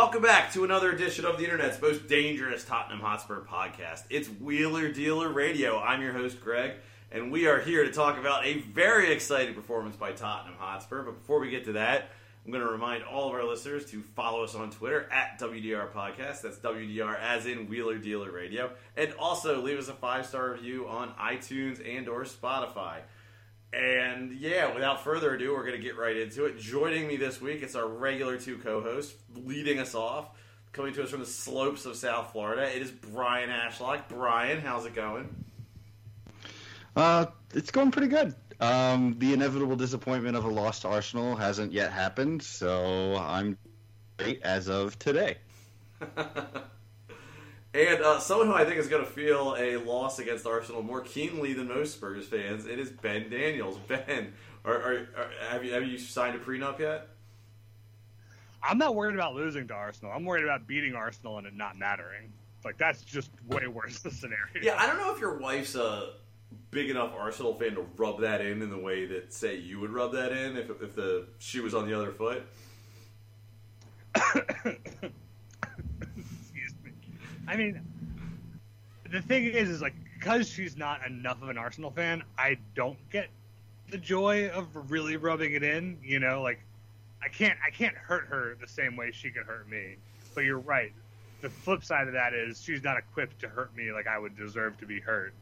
Welcome back to another edition of the internet's most dangerous Tottenham Hotspur podcast. It's Wheeler Dealer Radio. I'm your host, Greg, and we are here to talk about a very exciting performance by Tottenham Hotspur. But before we get to that, I'm going to remind all of our listeners to follow us on Twitter at WDR Podcast. That's WDR as in Wheeler Dealer Radio. And also leave us a five star review on iTunes and or Spotify. And yeah, without further ado, we're going to get right into it. Joining me this week, it's our regular two co-hosts, leading us off, coming to us from the slopes of South Florida. It is Brian Ashlock. Brian, how's it going? Uh, it's going pretty good. Um, the inevitable disappointment of a lost Arsenal hasn't yet happened, so I'm great as of today. And uh, someone who I think is going to feel a loss against Arsenal more keenly than most Spurs fans, it is Ben Daniels. Ben, are, are, are, have you have you signed a prenup yet? I'm not worried about losing to Arsenal. I'm worried about beating Arsenal and it not mattering. Like that's just way worse the scenario. Yeah, I don't know if your wife's a big enough Arsenal fan to rub that in in the way that say you would rub that in if if the she was on the other foot. I mean, the thing is, is like because she's not enough of an Arsenal fan, I don't get the joy of really rubbing it in. You know, like I can't, I can't hurt her the same way she can hurt me. But you're right. The flip side of that is she's not equipped to hurt me like I would deserve to be hurt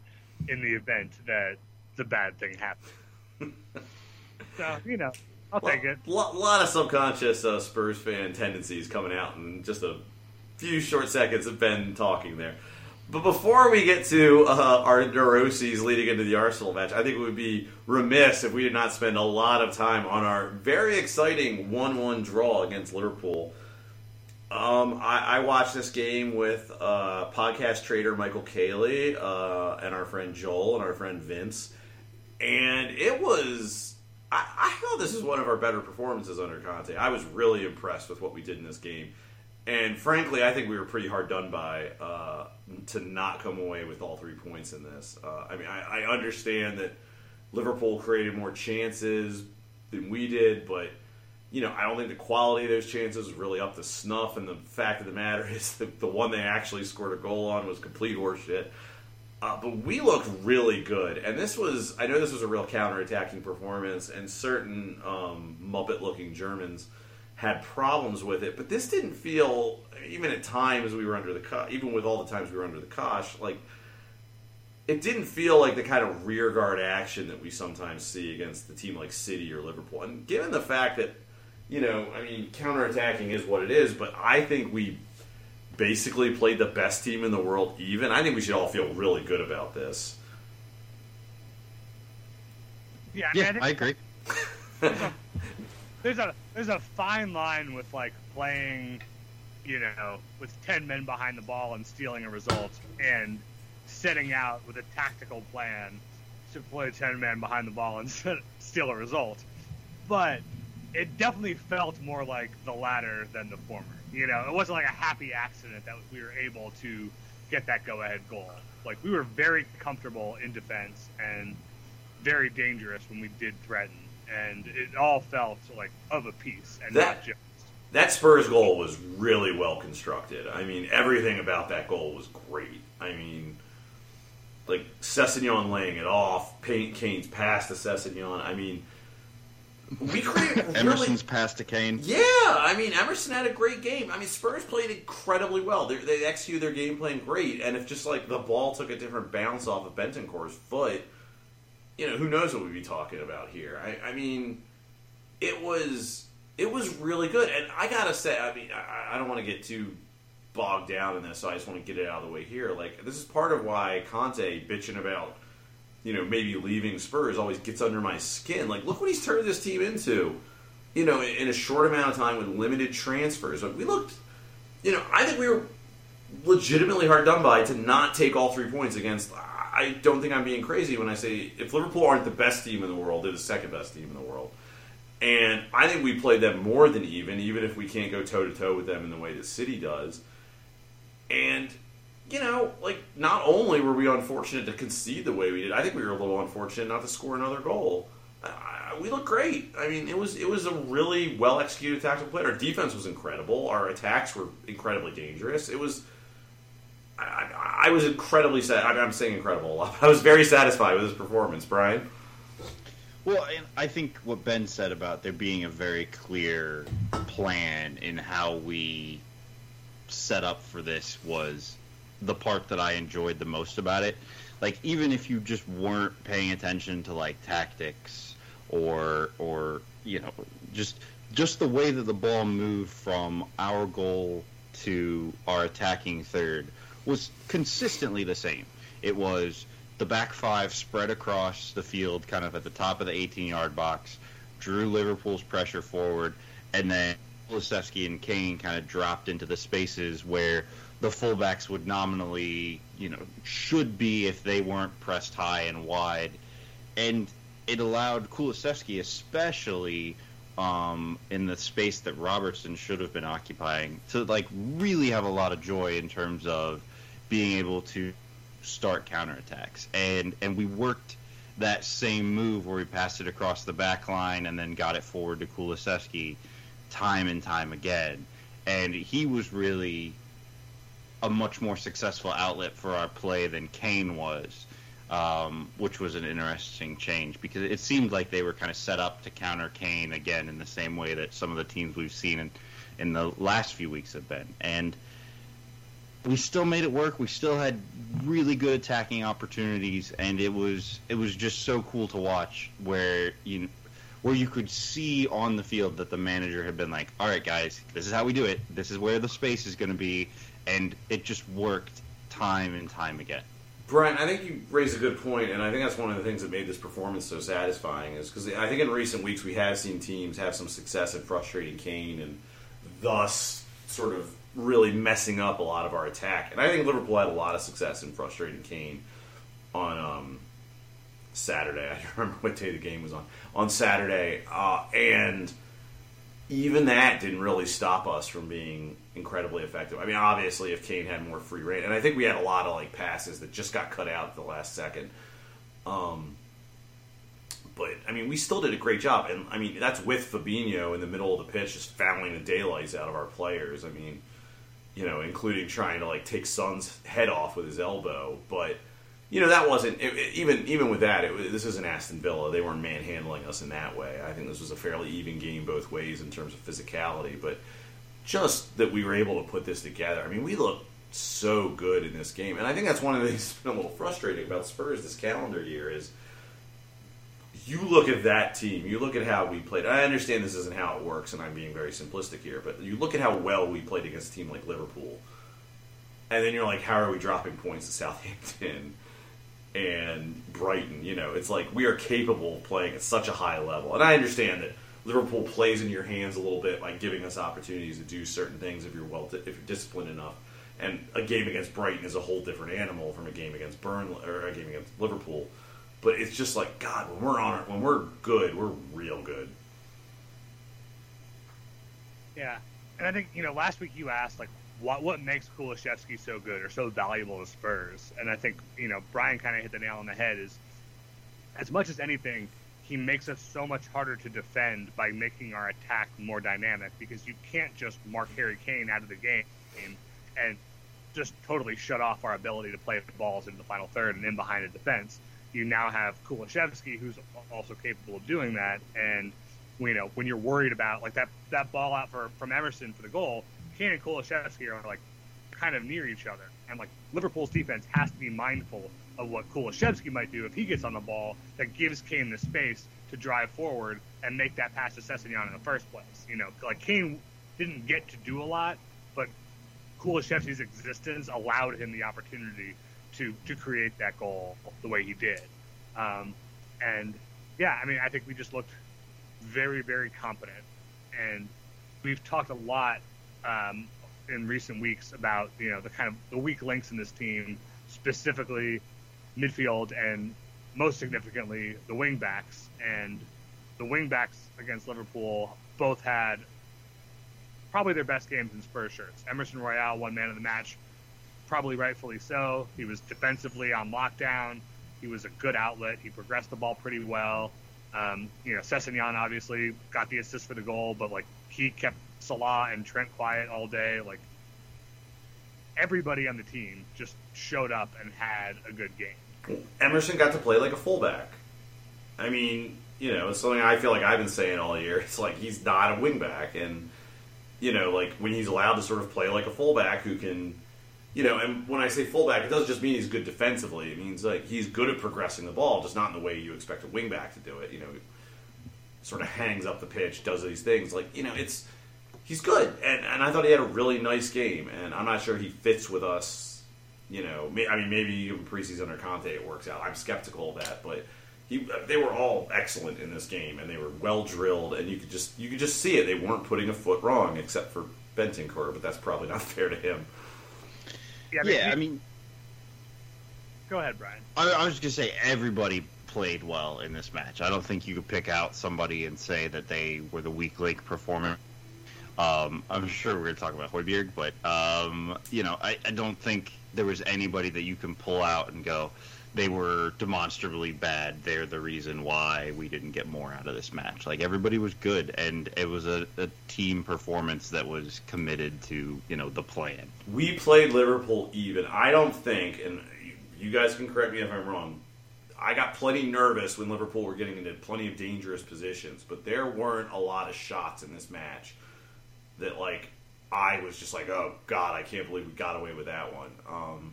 in the event that the bad thing happens. so you know, I'll take it. A lot, lot of subconscious uh, Spurs fan tendencies coming out in just a few short seconds of Ben talking there. But before we get to uh, our neuroses leading into the Arsenal match, I think it would be remiss if we did not spend a lot of time on our very exciting 1 1 draw against Liverpool. Um, I, I watched this game with uh, podcast trader Michael Caley uh, and our friend Joel and our friend Vince, and it was. I, I thought this was one of our better performances under Conte. I was really impressed with what we did in this game, and frankly, I think we were pretty hard done by uh, to not come away with all three points in this. Uh, I mean, I, I understand that Liverpool created more chances than we did, but you know, I don't think the quality of those chances was really up to snuff. And the fact of the matter is that the one they actually scored a goal on was complete horseshit. Uh, but we looked really good, and this was I know this was a real counter-attacking performance, and certain um, Muppet-looking Germans had problems with it, but this didn't feel even at times we were under the co- even with all the times we were under the cosh like it didn't feel like the kind of rear guard action that we sometimes see against the team like City or Liverpool. And given the fact that you know, I mean, counterattacking is what it is, but I think we basically played the best team in the world even. I think we should all feel really good about this. Yeah, I, mean, Yeah, think I agree. there's a there's a fine line with like playing, you know, with ten men behind the ball and stealing a result, and setting out with a tactical plan to play ten men behind the ball and steal a result. But it definitely felt more like the latter than the former. You know, it wasn't like a happy accident that we were able to get that go-ahead goal. Like we were very comfortable in defense and very dangerous when we did threaten, and it all felt like of a piece and That- not just. That Spurs goal was really well constructed. I mean, everything about that goal was great. I mean, like Sessegnon laying it off, Payne Kane's pass to Sessegnon. I mean, we created really, Emerson's pass to Kane. Yeah, I mean Emerson had a great game. I mean Spurs played incredibly well. They, they executed their game plan great, and if just like the ball took a different bounce off of Bentancur's foot, you know who knows what we'd be talking about here. I, I mean, it was it was really good, and I gotta say, I mean, I, I don't want to get too bogged down in this, so I just want to get it out of the way here. Like this is part of why Conte bitching about you know, maybe leaving Spurs always gets under my skin. Like, look what he's turned this team into. You know, in, in a short amount of time with limited transfers. Like, we looked, you know, I think we were legitimately hard done by to not take all three points against. I don't think I'm being crazy when I say if Liverpool aren't the best team in the world, they're the second best team in the world. And I think we played them more than even, even if we can't go toe to toe with them in the way that City does. And, you know, like, not only were we unfortunate to concede the way we did, I think we were a little unfortunate not to score another goal. Uh, we looked great. I mean, it was it was a really well executed tactical play. Our defense was incredible. Our attacks were incredibly dangerous. It was. I, I, was incredibly sad. I mean, I'm saying incredible. I was very satisfied with his performance, Brian. Well, I think what Ben said about there being a very clear plan in how we set up for this was the part that I enjoyed the most about it. Like even if you just weren't paying attention to like tactics or or you know just just the way that the ball moved from our goal to our attacking third was consistently the same. It was the back five spread across the field, kind of at the top of the 18 yard box, drew Liverpool's pressure forward, and then Kulusevski and Kane kind of dropped into the spaces where the fullbacks would nominally, you know, should be if they weren't pressed high and wide. And it allowed Kulusevski, especially um, in the space that Robertson should have been occupying, to like really have a lot of joy in terms of being able to start counterattacks. And and we worked that same move where we passed it across the back line and then got it forward to Kulusevski time and time again. And he was really a much more successful outlet for our play than Kane was, um, which was an interesting change because it seemed like they were kind of set up to counter Kane again in the same way that some of the teams we've seen in, in the last few weeks have been. And we still made it work. We still had really good attacking opportunities, and it was it was just so cool to watch. Where you where you could see on the field that the manager had been like, "All right, guys, this is how we do it. This is where the space is going to be," and it just worked time and time again. Brian, I think you raised a good point, and I think that's one of the things that made this performance so satisfying. Is because I think in recent weeks we have seen teams have some success in frustrating Kane, and thus sort of really messing up a lot of our attack. And I think Liverpool had a lot of success in frustrating Kane on um, Saturday. I don't remember what day the game was on. On Saturday, uh, and even that didn't really stop us from being incredibly effective. I mean, obviously, if Kane had more free reign, and I think we had a lot of like passes that just got cut out at the last second. Um, but I mean, we still did a great job, and I mean that's with Fabinho in the middle of the pitch, just fouling the daylights out of our players. I mean, you know, including trying to like take Son's head off with his elbow. But you know, that wasn't it, it, even even with that. It, this isn't Aston Villa; they weren't manhandling us in that way. I think this was a fairly even game both ways in terms of physicality. But just that we were able to put this together. I mean, we looked so good in this game, and I think that's one of the things that's been a little frustrating about Spurs this calendar year is you look at that team, you look at how we played. I understand this isn't how it works, and I'm being very simplistic here, but you look at how well we played against a team like Liverpool, and then you're like, how are we dropping points to Southampton and Brighton? You know, it's like we are capable of playing at such a high level, and I understand that Liverpool plays in your hands a little bit by giving us opportunities to do certain things if you're well, if you're disciplined enough. And a game against Brighton is a whole different animal from a game against Burnley or a game against Liverpool but it's just like God when we're on it, when we're good, we're real good. Yeah, and I think you know last week you asked like what what makes Kulusevski so good or so valuable to Spurs, and I think you know Brian kind of hit the nail on the head. Is as much as anything, he makes us so much harder to defend by making our attack more dynamic because you can't just mark Harry Kane out of the game and just totally shut off our ability to play balls into the final third and in behind the defense you now have Kulusevski, who's also capable of doing that. And you know, when you're worried about like that that ball out for from Emerson for the goal, Kane and Kulusevski are like kind of near each other, and like Liverpool's defense has to be mindful of what Kulusevski might do if he gets on the ball that gives Kane the space to drive forward and make that pass to Sessegnon in the first place. You know, like Kane didn't get to do a lot, but Kulusevski's existence allowed him the opportunity to to create that goal the way he did. Um, and yeah, I mean, I think we just looked very, very competent. And we've talked a lot um, in recent weeks about you know the kind of the weak links in this team, specifically midfield and most significantly the wing backs. And the wing backs against Liverpool both had probably their best games in Spurs shirts. Emerson Royal one man of the match, probably rightfully so. He was defensively on lockdown. He was a good outlet. He progressed the ball pretty well. Um, you know, Sessegnon obviously got the assist for the goal, but like he kept Salah and Trent quiet all day. Like everybody on the team just showed up and had a good game. Emerson got to play like a fullback. I mean, you know, it's something I feel like I've been saying all year. It's like he's not a wingback, and you know, like when he's allowed to sort of play like a fullback who can, you know, and when I say fullback, it doesn't just mean he's good defensively. It means like he's good at progressing the ball, just not in the way you expect a wingback to do it. You know, sort of hangs up the pitch, does these things. Like you know, it's he's good, and and I thought he had a really nice game, and I'm not sure he fits with us. You know, I mean, maybe in preseason or Conte it works out. I'm skeptical of that, but he, they were all excellent in this game, and they were well drilled, and you could just you could just see it. They weren't putting a foot wrong, except for Bentancur, but that's probably not fair to him. Yeah, I mean, Yeah, I mean, go ahead, Brian. I, I was just gonna say everybody played well in this match. I don't think you could pick out somebody and say that they were the weak link performer. Um, I'm sure we're gonna talk about Højbjerg, but um, you know, I, I don't think there was anybody that you can pull out and go, they were demonstrably bad. They're the reason why we didn't get more out of this match. Like everybody was good, and it was a, a team performance that was committed to you know the plan. We played Liverpool even. I don't think, and you guys can correct me if I'm wrong. I got plenty nervous when Liverpool were getting into plenty of dangerous positions, but there weren't a lot of shots in this match that like I was just like, oh god, I can't believe we got away with that one. Um,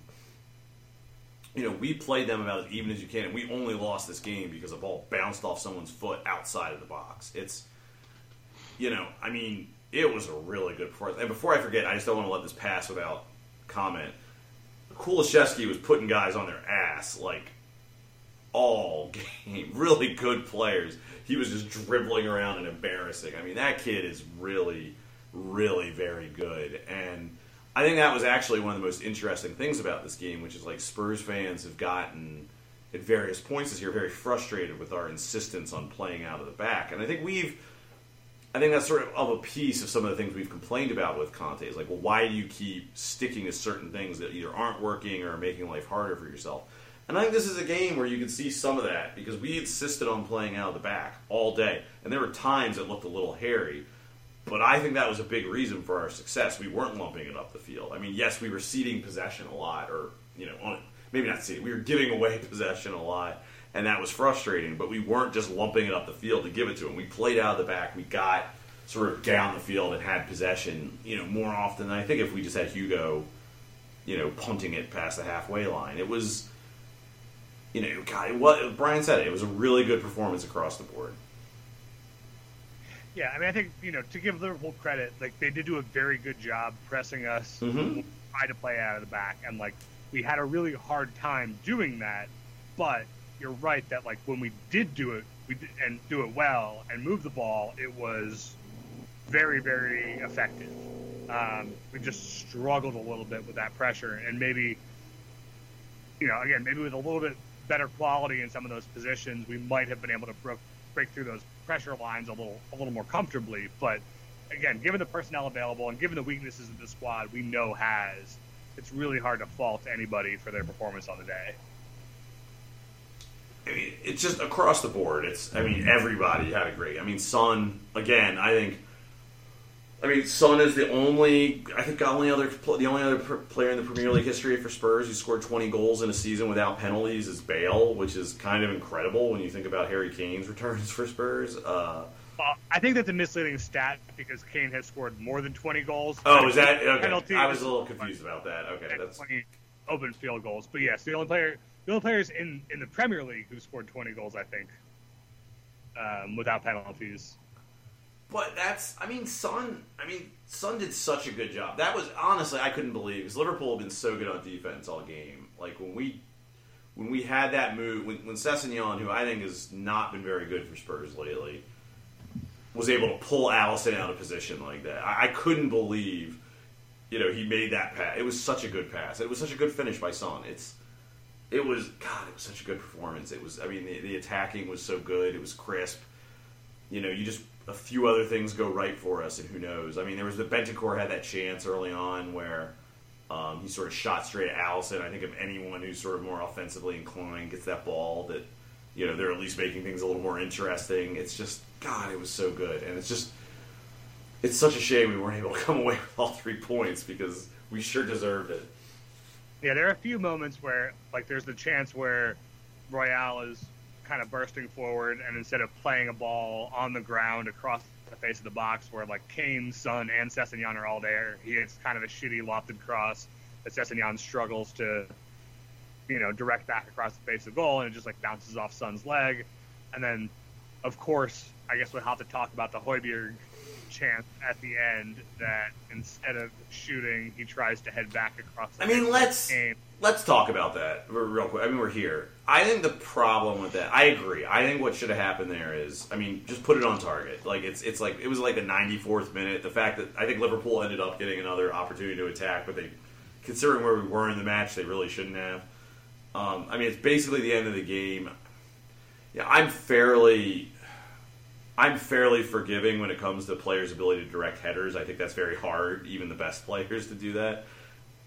you know, we played them about as even as you can, and we only lost this game because a ball bounced off someone's foot outside of the box. It's, you know, I mean, it was a really good performance. And before I forget, I just don't want to let this pass without comment. Kulusevski was putting guys on their ass like all game. Really good players. He was just dribbling around and embarrassing. I mean, that kid is really, really very good. And I think that was actually one of the most interesting things about this game, which is like Spurs fans have gotten at various points this year very frustrated with our insistence on playing out of the back. And I think we've I think that's sort of of a piece of some of the things we've complained about with Conte. Is like, well, why do you keep sticking to certain things that either aren't working or are making life harder for yourself? And I think this is a game where you can see some of that because we insisted on playing out of the back all day, and there were times it looked a little hairy. But I think that was a big reason for our success. We weren't lumping it up the field. I mean, yes, we were ceding possession a lot, or you know, maybe not ceding. We were giving away possession a lot, and that was frustrating. But we weren't just lumping it up the field to give it to them. We played out of the back. We got sort of down the field and had possession, you know, more often than I think if we just had Hugo, you know, punting it past the halfway line. It was, you know, God, what Brian said it. It was a really good performance across the board. Yeah, I mean, I think you know to give Liverpool credit, like they did do a very good job pressing us, Mhm. try to play out of the back, and like we had a really hard time doing that. But you're right that like when we did do it, we did, and do it well and move the ball, it was very very effective. Um, we just struggled a little bit with that pressure, and maybe you know again maybe with a little bit better quality in some of those positions, we might have been able to bro- break through those pressure lines a little a little more comfortably. But again, given the personnel available and given the weaknesses of the squad we know has, it's really hard to fault anybody for their performance on the day. I mean, it's just across the board. It's, I mean, everybody had a great. I mean, Son again. I think. I mean, Son is the only. I think the only other the only other player in the Premier League history for Spurs who scored 20 goals in a season without penalties is Bale, which is kind of incredible when you think about Harry Kane's returns for Spurs. Uh, Uh, I think that's a misleading stat because Kane has scored more than 20 goals. oh, is that okay? Penalties. I was a little confused about that. Okay, that's 20 open field goals. But yes, the only player, the only players in, in the Premier League who scored 20 goals, I think, um, without penalties. But that's, I mean, Son. I mean, Son did such a good job. That was honestly, I couldn't believe because Liverpool have been so good on defense all game. Like when we when we had that move, when, when Sessegnon, who I think has not been very good for Spurs lately, was able to pull Alisson out of position like that. I, I couldn't believe, you know, he made that pass. It was such a good pass. It was such a good finish by Son. It's, it was God. It was such a good performance. It was. I mean, the, the attacking was so good. It was crisp. You know, you just a few other things go right for us, and who knows? I mean, there was the Bentancur had that chance early on where um, he sort of shot straight at Alisson. I think if anyone who's sort of more offensively inclined gets that ball, that you know they're at least making things a little more interesting. It's just God, it was so good, and it's just it's such a shame we weren't able to come away with all three points because we sure deserved it. Yeah, there are a few moments where, like, there's the chance where Royal is kind of bursting forward, and instead of playing a ball on the ground across the face of the box, where like Kane, Son, and Sessegnon are all there, he hits kind of a shitty lofted cross that Sessegnon struggles to, you know, direct back across the face of the goal, and it just like bounces off Son's leg, and then, of course, I guess we'll have to talk about the Højbjerg chance at the end that instead of shooting, he tries to head back across. The I mean, let's Kane. Let's talk about that real quick. I mean, we're here. I think the problem with that, I agree. I think what should have happened there is, I mean, just put it on target. Like it's it's like it was like the 94th minute. The fact that I think Liverpool ended up getting another opportunity to attack, but they, considering where we were in the match, they really shouldn't have. Um, I mean, it's basically the end of the game. Yeah, I'm fairly. I'm fairly forgiving when it comes to players' ability to direct headers. I think that's very hard, even the best players, to do that.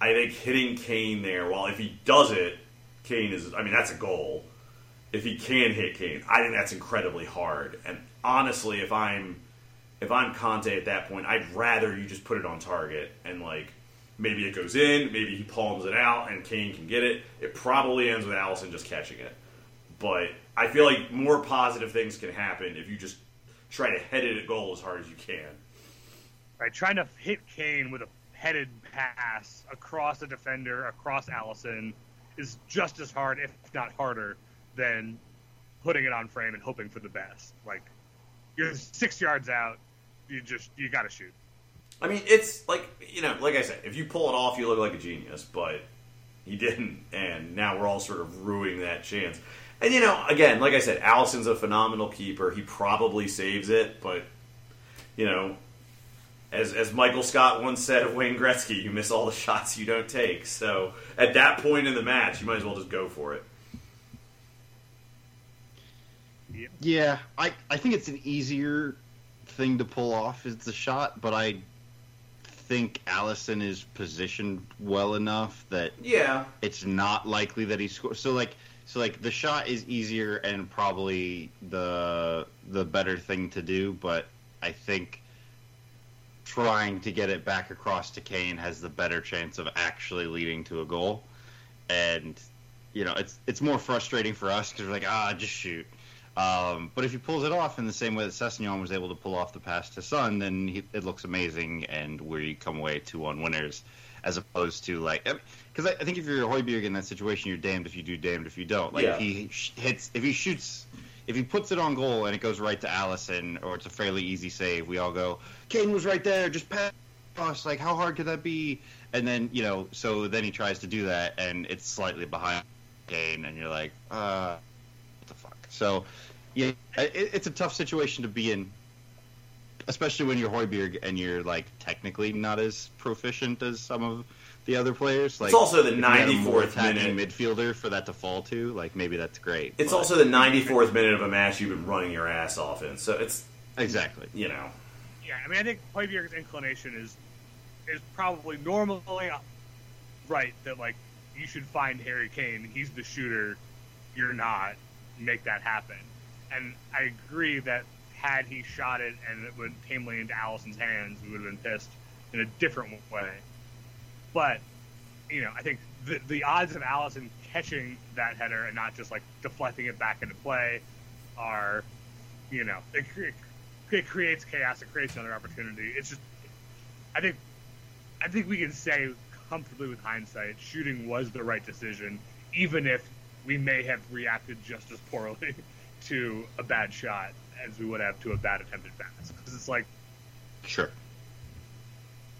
I think hitting Kane there, while if he does it, Kane is, I mean, that's a goal. If he can hit Kane, I think that's incredibly hard. And honestly, if I'm if I'm Conte at that point, I'd rather you just put it on target and like maybe it goes in, maybe he palms it out and Kane can get it. It probably ends with Alisson just catching it. But I feel like more positive things can happen if you just try to head it at goal as hard as you can. right? Trying to hit Kane with a headed pass across a defender, across Alisson, is just as hard, if not harder, than putting it on frame and hoping for the best. Like you're six yards out, you just you got to shoot. I mean, it's like you know, like I said, if you pull it off, you look like a genius. But he didn't, and now we're all sort of ruining that chance. And you know, again, like I said, Alisson's a phenomenal keeper. He probably saves it, but you know, as as Michael Scott once said of Wayne Gretzky, you miss all the shots you don't take. So at that point in the match, you might as well just go for it. Yeah, I, I think it's an easier thing to pull off is the shot, but I think Alisson is positioned well enough that Yeah, it's not likely that he scores. So like so like the shot is easier and probably the the better thing to do, but I think trying to get it back across to Kane has the better chance of actually leading to a goal. And you know, it's it's more frustrating for us because we're like, ah, just shoot. Um, but if he pulls it off in the same way that Sessegnon was able to pull off the pass to Son, then he, it looks amazing, and we come away two one winners, as opposed to like because I, I think if you're Højbjerg in that situation, you're damned if you do, damned if you don't. Like Yeah. if he sh- hits, if he shoots, if he puts it on goal and it goes right to Alisson, or it's a fairly easy save, we all go, Kane was right there, just pass. us. Like how hard could that be? And then you know, so then he tries to do that, and it's slightly behind Kane, and you're like, uh, what the fuck? So, yeah, it, it's a tough situation to be in, especially when you're Højbjerg and you're like technically not as proficient as some of the other players. Like, It's also the if you had a more 94th attacking minute. midfielder for that to fall to. Like maybe that's great. it's but- also the 94th minute of a match you've been running your ass off in. So it's exactly. you know, Yeah, I mean, I think Højbjerg's inclination is is probably normally right that like you should find Harry Kane. He's the shooter. You're not. Make that happen. And I agree that had he shot it and it went tamely into Alisson's hands, we would have been pissed in a different way. But you know, I think the the odds of Alisson catching that header and not just like deflecting it back into play are, you know, it, cre- it creates chaos. It creates another opportunity. It's just, I think, I think we can say comfortably with hindsight, shooting was the right decision, even if we may have reacted just as poorly to a bad shot as we would have to a bad attempted pass. Because it's like Sure.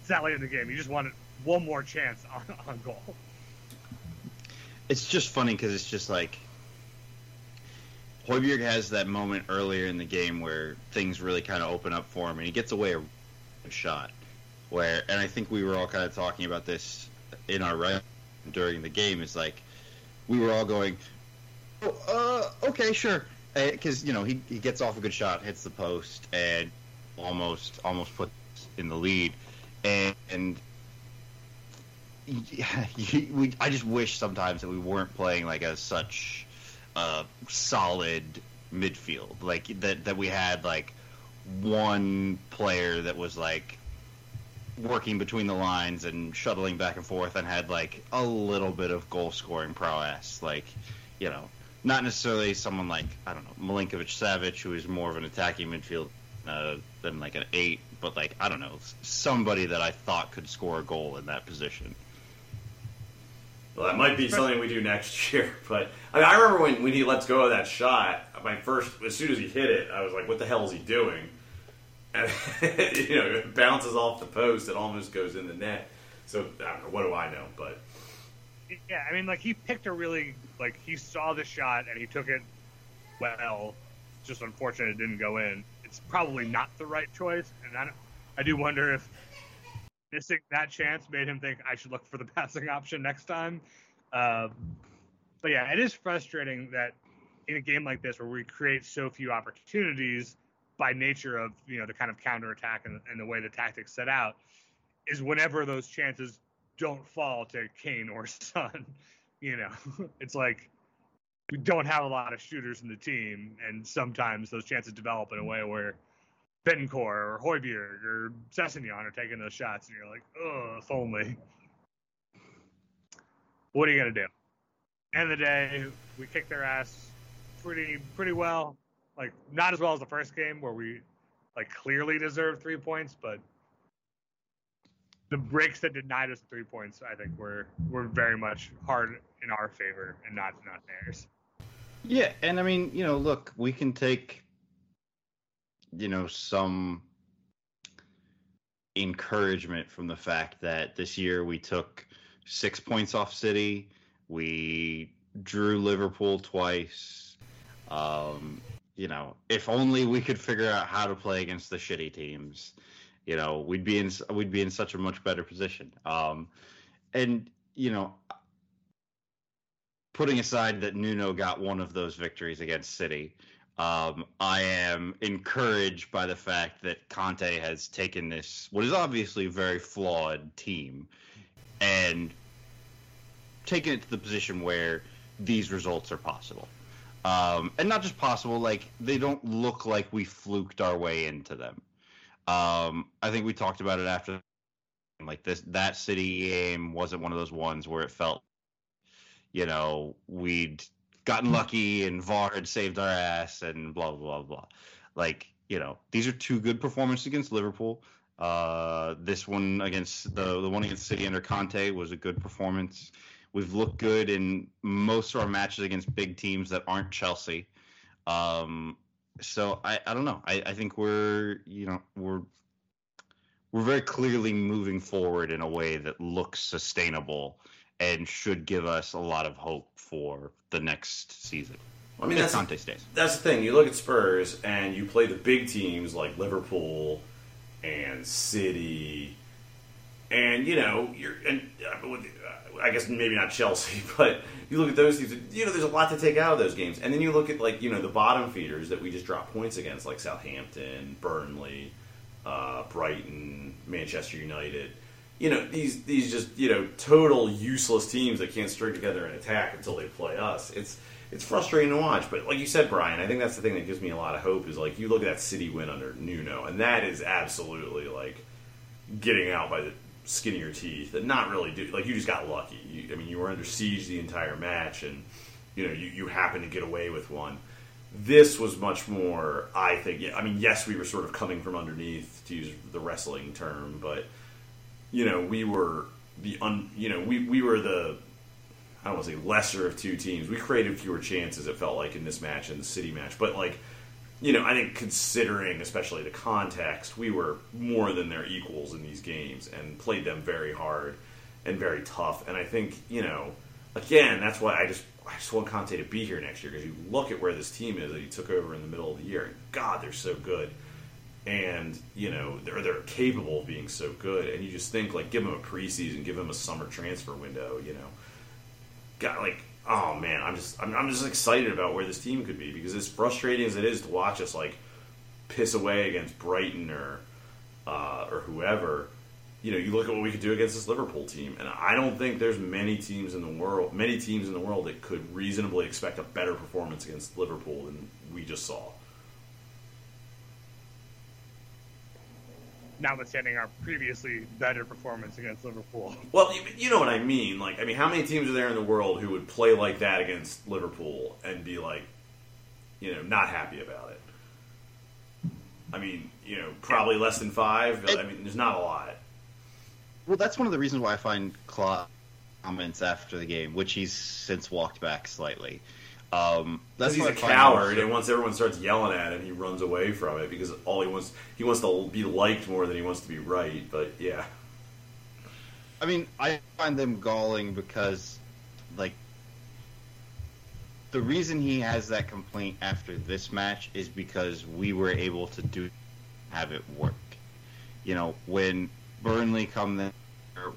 it's that late in the game. You just wanted one more chance on, on goal. it's just funny because it's just like Højbjerg has that moment earlier in the game where things really kind of open up for him, and he gets away a, shot. Where, and I think we were all kind of talking about this in our right during the game. Is like we were all going, oh, uh, okay, sure, because you know he he gets off a good shot, hits the post, and almost almost puts in the lead, and. and we, I just wish sometimes that we weren't playing like a such uh, solid midfield, like that that we had like one player that was like working between the lines and shuttling back and forth and had like a little bit of goal scoring prowess, like you know, not necessarily someone like I don't know Milinkovic Savic, who is more of an attacking midfield uh, than like an eight, but like I don't know somebody that I thought could score a goal in that position. Well, that might be something we do next year. But I, mean, I remember when, when he lets go of that shot. My first, as soon as he hit it, I was like, "What the hell is he doing?" And you know, it bounces off the post. It almost goes in the net. So I don't know. What do I know? But Yeah, I mean, like he picked a really like he saw the shot and he took it well. It's just unfortunate it didn't go in. It's probably not the right choice, and I, I do wonder if missing that chance made him think I should look for the passing option next time. Um, but yeah, it is frustrating that in a game like this where we create so few opportunities by nature of you know the kind of counterattack and, and the way the tactics set out is whenever those chances don't fall to Kane or Son. You know, it's like we don't have a lot of shooters in the team, and sometimes those chances develop in a way where Bentancur or Højbjerg or Sessegnon are taking those shots, and you're like, oh, if only. What are you gonna do? End of the day, we kicked their ass pretty pretty well. Like not as well as the first game where we like clearly deserved three points, but the breaks that denied us three points, I think, were were very much hard in our favor and not not theirs. Yeah, and I mean, you know, look, we can take, you know, some encouragement from the fact that this year we took six points off City, we drew Liverpool twice. Um, you know, if only we could figure out how to play against the shitty teams, you know, we'd be in we'd be in such a much better position. Um, and you know, putting aside that Nuno got one of those victories against City, um, I am encouraged by the fact that Conte has taken this, what is obviously a very flawed team, and taken it to the position where these results are possible. Um, and not just possible, like they don't look like we fluked our way into them. Um, I think we talked about it after, like this that City game wasn't one of those ones where it felt you know, we'd gotten lucky and VAR had saved our ass and blah blah blah blah. Like, you know, these are two good performances against Liverpool. Uh, this one against the the one against City under Conte was a good performance. We've looked good in most of our matches against big teams that aren't Chelsea. Um, so I, I don't know. I, I think we're you know we're we're very clearly moving forward in a way that looks sustainable and should give us a lot of hope for the next season. I mean, if that's Conte stays. that's the thing. You look at Spurs and you play the big teams like Liverpool and City, and you know you're and uh, I guess maybe not Chelsea, but you look at those teams. You know, there's a lot to take out of those games, and then you look at like you know the bottom feeders that we just dropped points against, like Southampton, Burnley, uh, Brighton, Manchester United. You know these these just you know total useless teams that can't string together an attack until they play us. It's it's frustrating to watch, but like you said, Brian, I think that's the thing that gives me a lot of hope. Is like you look at that City win under Nuno, and that is absolutely like getting out by the skin of your teeth, and not really do like you just got lucky. You, I mean, you were under siege the entire match, and you know you you happened to get away with one. This was much more, I think. Yeah, I mean, yes, we were sort of coming from underneath, to use the wrestling term, but you know, we were the un, you know, we we were the I don't want to say lesser of two teams. We created fewer chances. It felt like in this match and the City match, but like, you know, I think considering especially the context, we were more than their equals in these games and played them very hard and very tough. And I think you know, again, that's why I just I just want Conte to be here next year because you look at where this team is that he took over in the middle of the year, God, they're so good, and you know they're they're capable of being so good, and you just think like give them a preseason, give them a summer transfer window, you know, got like. Oh man, I'm just I'm, I'm just excited about where this team could be because as frustrating as it is to watch us like piss away against Brighton or uh, or whoever, you know, you look at what we could do against this Liverpool team, and I don't think there's many teams in the world, many teams in the world that could reasonably expect a better performance against Liverpool than we just saw. Notwithstanding our previously better performance against Liverpool. Well, you, you know what I mean. Like, I mean, how many teams are there in the world who would play like that against Liverpool and be like, you know, not happy about it? I mean, you know, probably less than five. I mean, there's not a lot. Well, that's one of the reasons why I find Klopp comments after the game, which he's since walked back slightly. Um, That's he's a coward, and once everyone starts yelling at him, he runs away from it because all he wants he wants to be liked more than he wants to be right. But yeah, I mean, I find them galling because, like, the reason he has that complaint after this match is because we were able to do have it work. You know, when Burnley come there,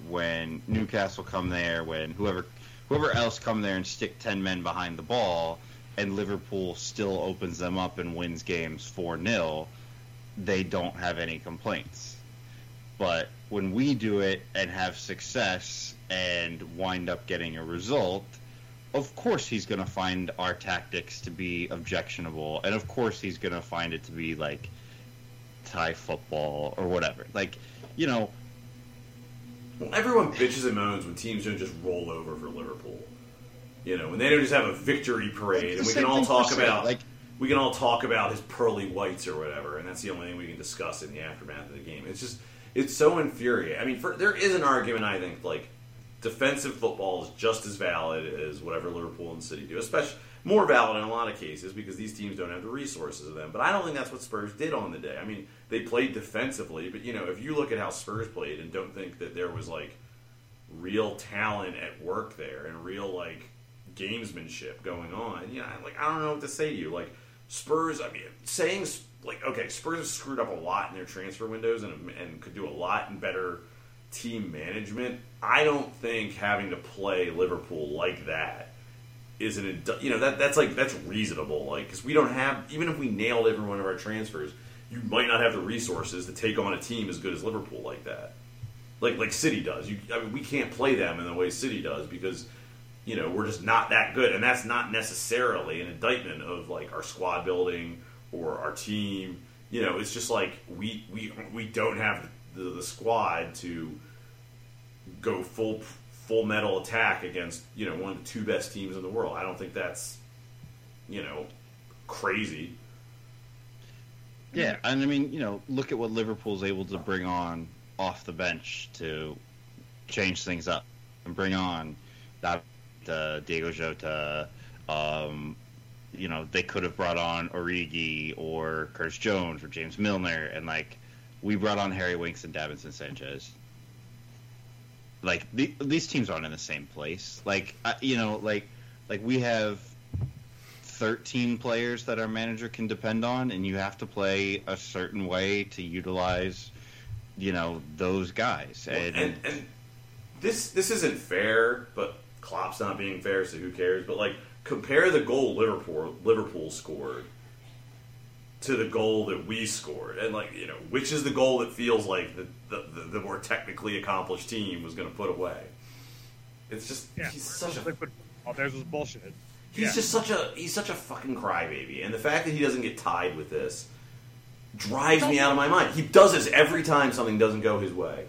when Newcastle come there, when whoever whoever else come there and stick ten men behind the ball, and Liverpool still opens them up and wins games four 0 they don't have any complaints. But when we do it and have success and wind up getting a result, of course he's going to find our tactics to be objectionable, and of course he's going to find it to be like Thai football or whatever. Like, you know, well, everyone bitches and moans when teams don't just roll over for Liverpool. You know, when they don't just have a victory parade, and we can all talk about like- we can all talk about his pearly whites or whatever, and that's the only thing we can discuss in the aftermath of the game. It's just it's so infuriating. I mean, for, there is an argument I think like defensive football is just as valid as whatever Liverpool and City do, especially more valid in a lot of cases because these teams don't have the resources of them. But I don't think that's what Spurs did on the day. I mean, they played defensively, but you know, if you look at how Spurs played and don't think that there was like real talent at work there and real like gamesmanship going on, you know, like I don't know what to say to you. Like Spurs, I mean, saying like okay, Spurs screwed up a lot in their transfer windows and and could do a lot in better team management. I don't think having to play Liverpool like that is an you know that that's like that's reasonable. Like because we don't have even if we nailed every one of our transfers, you might not have the resources to take on a team as good as Liverpool like that. Like like City does. You I mean we can't play them in the way City does because you know we're just not that good, and that's not necessarily an indictment of like our squad building or our team. You know, it's just like we we we don't have the, the squad to go full full metal attack against you know one of the two best teams in the world. I don't think that's you know crazy. Yeah, and I mean, you know, look at what Liverpool's able to bring on off the bench to change things up and bring on that uh, Diogo Jota. Um, you know, they could have brought on Origi or Curtis Jones or James Milner, and like we brought on Harry Winks and Davinson Sanchez. Like the, these teams aren't in the same place. Like I, you know, like like we have 13 players that our manager can depend on, and you have to play a certain way to utilize, you know, those guys. And, and, and this this isn't fair, but Klopp's not being fair, so who cares? But like compare the goal Liverpool Liverpool scored to the goal that we scored, and like you know, which is the goal that feels like the the, the, the more technically accomplished team was going to put away. It's just Yeah, he's such a. All theirs was bullshit. He's Yeah. just such a he's such a fucking crybaby, and the fact that he doesn't get tied with this drives me out of my mind. He does this every time something doesn't go his way.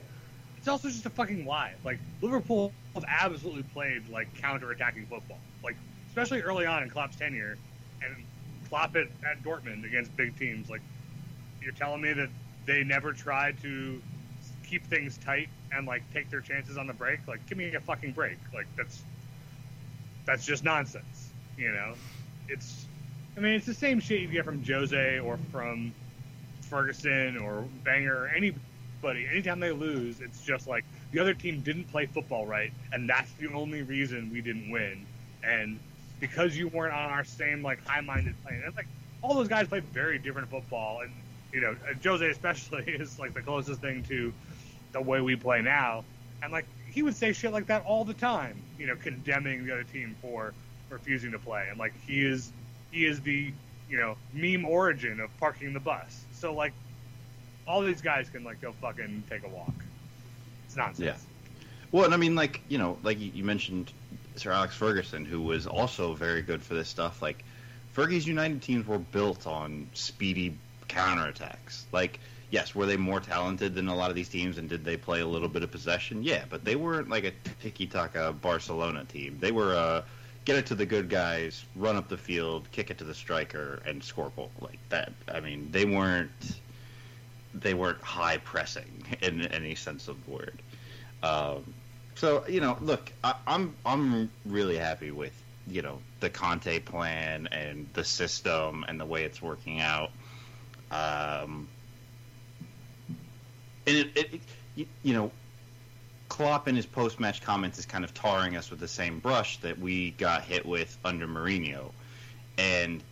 It's also just a fucking lie. Like Liverpool have absolutely played like counter-attacking football. Like especially early on in Klopp's tenure, and Klopp it at Dortmund against big teams. Like you're telling me that they never tried to keep things tight and like take their chances on the break. Like give me a fucking break. Like that's that's just nonsense. You know, it's. I mean, it's the same shit you get from Jose or from Ferguson or Banger or any everybody, anytime they lose, it's just like the other team didn't play football right, and that's the only reason we didn't win. And because you weren't on our same like high-minded plane, it's like all those guys play very different football, and you know Jose especially is like the closest thing to the way we play now, and like he would say shit like that all the time, you know, condemning the other team for refusing to play, and like he is he is the you know meme origin of parking the bus. So like all these guys can like go fucking take a walk. It's nonsense. Yeah. Well, and I mean, like you know, like you you mentioned Sir Alex Ferguson, who was also very good for this stuff. Like Fergie's United teams were built on speedy counterattacks. Like, yes, were they more talented than a lot of these teams, and did they play a little bit of possession? Yeah, but they weren't like a tiki taka Barcelona team. They were a get it to the good guys, run up the field, kick it to the striker, and score goal like that. I mean, they weren't they weren't high pressing in any sense of the word. Um, so you know, look, I, I'm I'm really happy with you know the Conte plan and the system and the way it's working out. Um, and it, it, it you know, Klopp in his post match comments is kind of tarring us with the same brush that we got hit with under Mourinho, and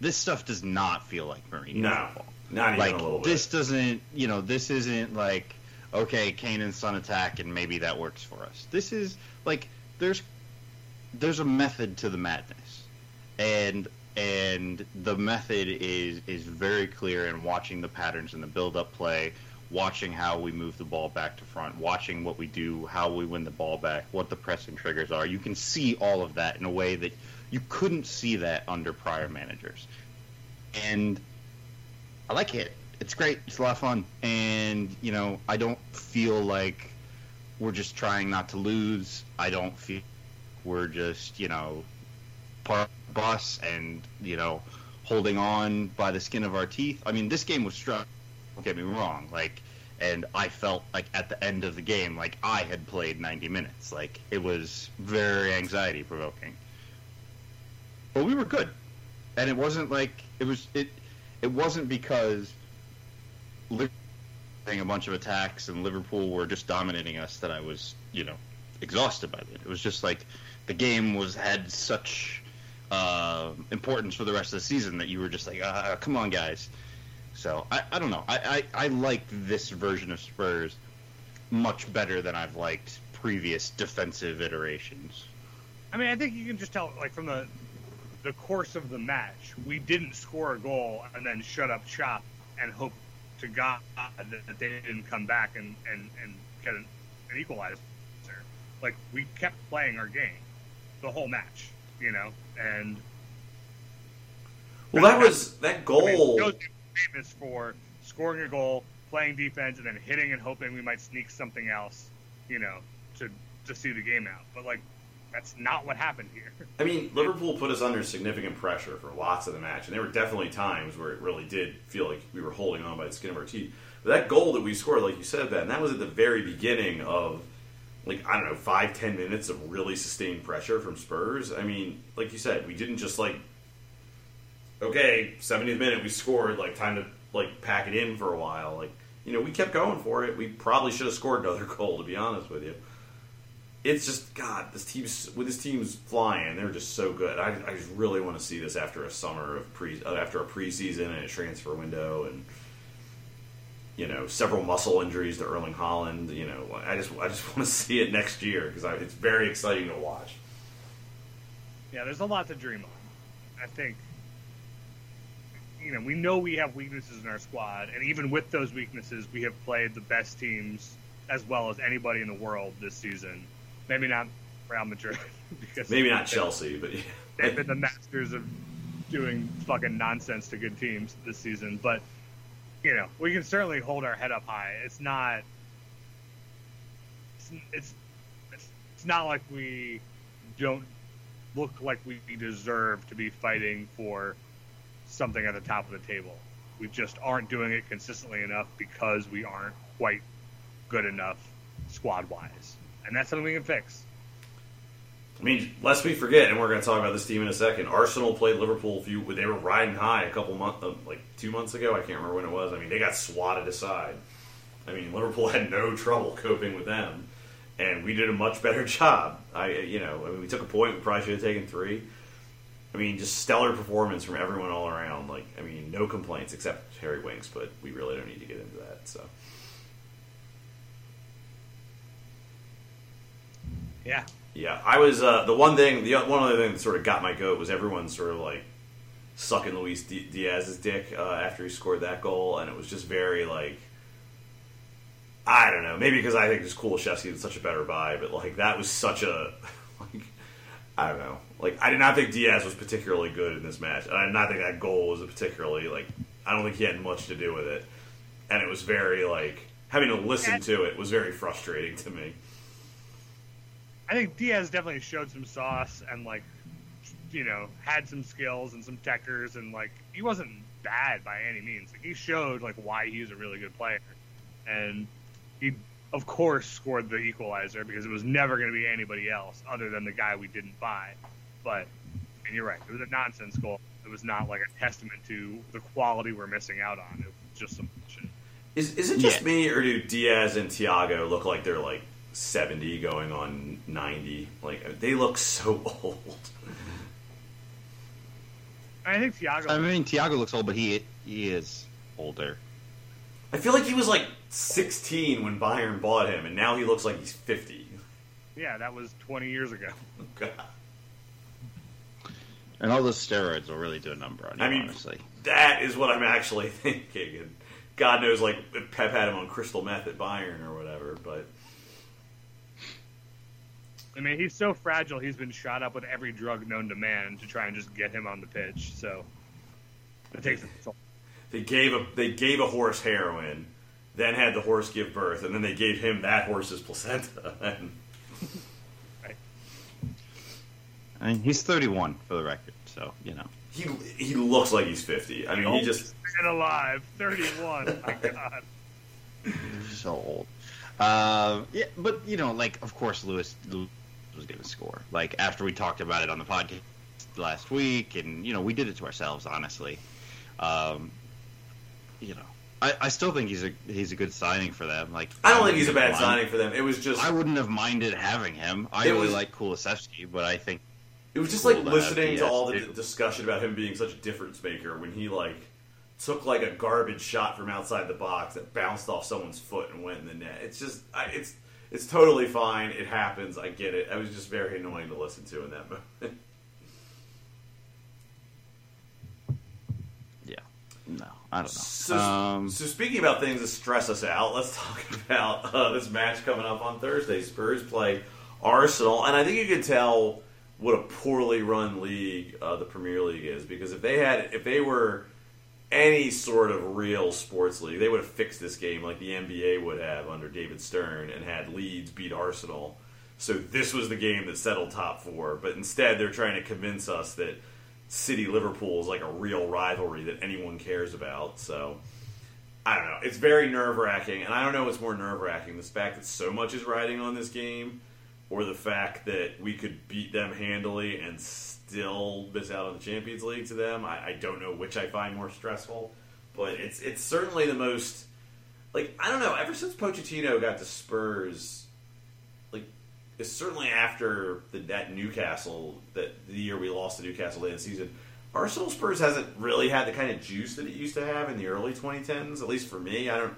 this stuff does not feel like Mourinho No, football not even like a little bit. this doesn't you know this isn't like okay Kane and Son attack and maybe that works for us. This is like there's there's a method to the madness. And and the method is is very clear in watching the patterns in the build up play watching how we move the ball back to front watching what we do how we win the ball back what the pressing triggers are. You can see all of that in a way that you couldn't see that under prior managers. And I like it. It's great. It's a lot of fun, and you know, I don't feel like we're just trying not to lose. I don't feel we're just you know part of the bus and you know holding on by the skin of our teeth. I mean, this game was struck. Don't get me wrong. Like, and I felt like at the end of the game, like I had played 90 minutes. Like it was very anxiety provoking. But we were good, and it wasn't like it was it it wasn't because a bunch of attacks and Liverpool were just dominating us that I was, you know, exhausted by it. It was just like the game was had such uh, importance for the rest of the season that you were just like, ah, come on, guys. So I, I don't know. I, I, I like this version of Spurs much better than I've liked previous defensive iterations. I mean, I think you can just tell, like from the the course of the match, we didn't score a goal and then shut up shop and hope to God that, they didn't come back and and and get an, an equalizer. Like we kept playing our game the whole match, you know, and well, that was that I goal. mean, Joe's famous for scoring a goal, playing defense, and then hitting and hoping we might sneak something else, you know, to to see the game out. But like, that's not what happened here. I mean, Liverpool put us under significant pressure for lots of the match, and there were definitely times where it really did feel like we were holding on by the skin of our teeth. But that goal that we scored, like you said, Ben, that was at the very beginning of, like, I don't know, five, ten minutes of really sustained pressure from Spurs. I mean, like you said, we didn't just, like, okay, 70th minute, we scored, like, time to, like, pack it in for a while. Like, you know, we kept going for it. We probably should have scored another goal, to be honest with you it's just God. This team's with this team's flying. They're just so good. I, I just really want to see this after a summer of pre uh, after a preseason and a transfer window and you know several muscle injuries to Erling Haaland. You know, I just I just want to see it next year because it's very exciting to watch. Yeah, there's a lot to dream on. I think, you know, we know we have weaknesses in our squad, and even with those weaknesses, we have played the best teams as well as anybody in the world this season. Maybe not Real Madrid, because Maybe not Chelsea, but They've been the masters of doing fucking nonsense to good teams this season, but you know, we can certainly hold our head up high. It's not. It's it's, it's, it's not like we don't look like we deserve to be fighting for something at the top of the table. We just aren't doing it consistently enough because we aren't quite good enough squad wise, and that's something we can fix. I mean, lest we forget, and we're going to talk about this team in a second. Arsenal played Liverpool. Few, they were riding high a couple months, uh, like two months ago. I can't remember when it was. I mean, they got swatted aside. I mean, Liverpool had no trouble coping with them, and we did a much better job. I, you know, I mean, we took a point. We probably should have taken three. I mean, just stellar performance from everyone all around. Like, I mean, no complaints except Harry Winks, but we really don't need to get into that. So, Yeah. yeah, I was uh, the one thing. The one other thing that sort of got my goat was everyone sort of like sucking Luis D- Diaz's dick uh, after he scored that goal, and it was just very like. I don't know. Maybe because I think it's cool Kulusevski is such a better vibe, but like that was such a like I don't know. Like I did not think Diaz was particularly good in this match, and I did not think that goal was a particularly like. I don't think he had much to do with it, and it was very like having to listen to it was very frustrating to me. I think Diaz definitely showed some sauce and like, you know, had some skills and some techers and like he wasn't bad by any means. Like he showed like why he was a really good player, and he of course scored the equalizer because it was never going to be anybody else other than the guy we didn't buy. But and you're right, it was a nonsense goal. It was not like a testament to the quality we're missing out on. It was just some bullshit. Is is it just Yeah. me, or do Diaz and Thiago look like they're like seventy going on ninety? Like they look so old. I think Thiago. I mean, Thiago looks old, but he he is older. I feel like he was like sixteen when Bayern bought him, and now he looks like he's fifty. yeah, that was 20 years ago. Oh, God. And all those steroids will really do a number on you, I mean, honestly. That is what I'm actually thinking. And God knows, like if Pep had him on crystal meth at Bayern or whatever. But I mean, he's so fragile. He's been shot up with every drug known to man to try and just get him on the pitch. So it takes a toll. they gave a they gave a horse heroin, then had the horse give birth, and then they gave him that horse's placenta. And I mean, he's 31 for the record, so you know. he he looks like he's fifty. I mean, he just and alive, 31. My God. so old. Uh, yeah, but you know, like of course, Lewis, Lewis was going to score. Like after we talked about it on the podcast last week, and you know, we did it to ourselves, honestly. Um, you know, I, I still think he's a he's a good signing for them. Like I don't think he's a bad wouldn't signing for them. It was just I wouldn't have minded having him. I really was- like Kulusevski, but I think It was just cool like to listening to all the d- discussion about him being such a difference maker when he like took like a garbage shot from outside the box that bounced off someone's foot and went in the net. It's just I, it's it's totally fine. It happens. I get it. I was just very annoying to listen to in that moment. yeah, no, I don't know. So, um, so speaking about things that stress us out, let's talk about uh, this match coming up on Thursday. Spurs play Arsenal, and I think you can tell what a poorly run league uh, the Premier League is because if they had, if they were any sort of real sports league, they would have fixed this game like the NBA would have under David Stern and had Leeds beat Arsenal. So this was the game that settled top four, but instead they're trying to convince us that City Liverpool is like a real rivalry that anyone cares about. So I don't know. It's very nerve wracking, and I don't know what's more nerve wracking: the fact that so much is riding on this game, or the fact that we could beat them handily and still miss out on the Champions League to them. I, I don't know which I find more stressful, but it's it's certainly the most. Like I don't know. Ever since Pochettino got to Spurs, like it's certainly after the, that Newcastle that the year we lost to Newcastle late in the season. Arsenal Spurs hasn't really had the kind of juice that it used to have in the early 2010s. At least for me, I don't.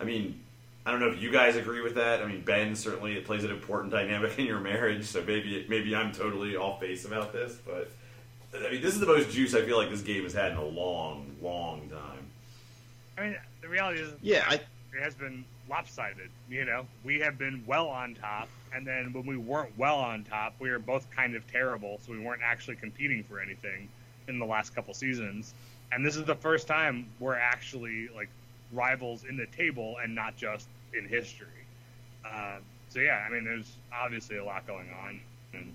I mean, I don't know if you guys agree with that. I mean, Ben certainly it plays an important dynamic in your marriage, so maybe maybe I'm totally off base about this, but I mean, this is the most juice I feel like this game has had in a long, long time. I mean, the reality is, yeah, I it has been lopsided. You know, we have been well on top, and then when we weren't well on top, we were both kind of terrible, so we weren't actually competing for anything in the last couple seasons. And this is the first time we're actually like rivals in the table and not just in history. Uh, so yeah, I mean, there's obviously a lot going on, and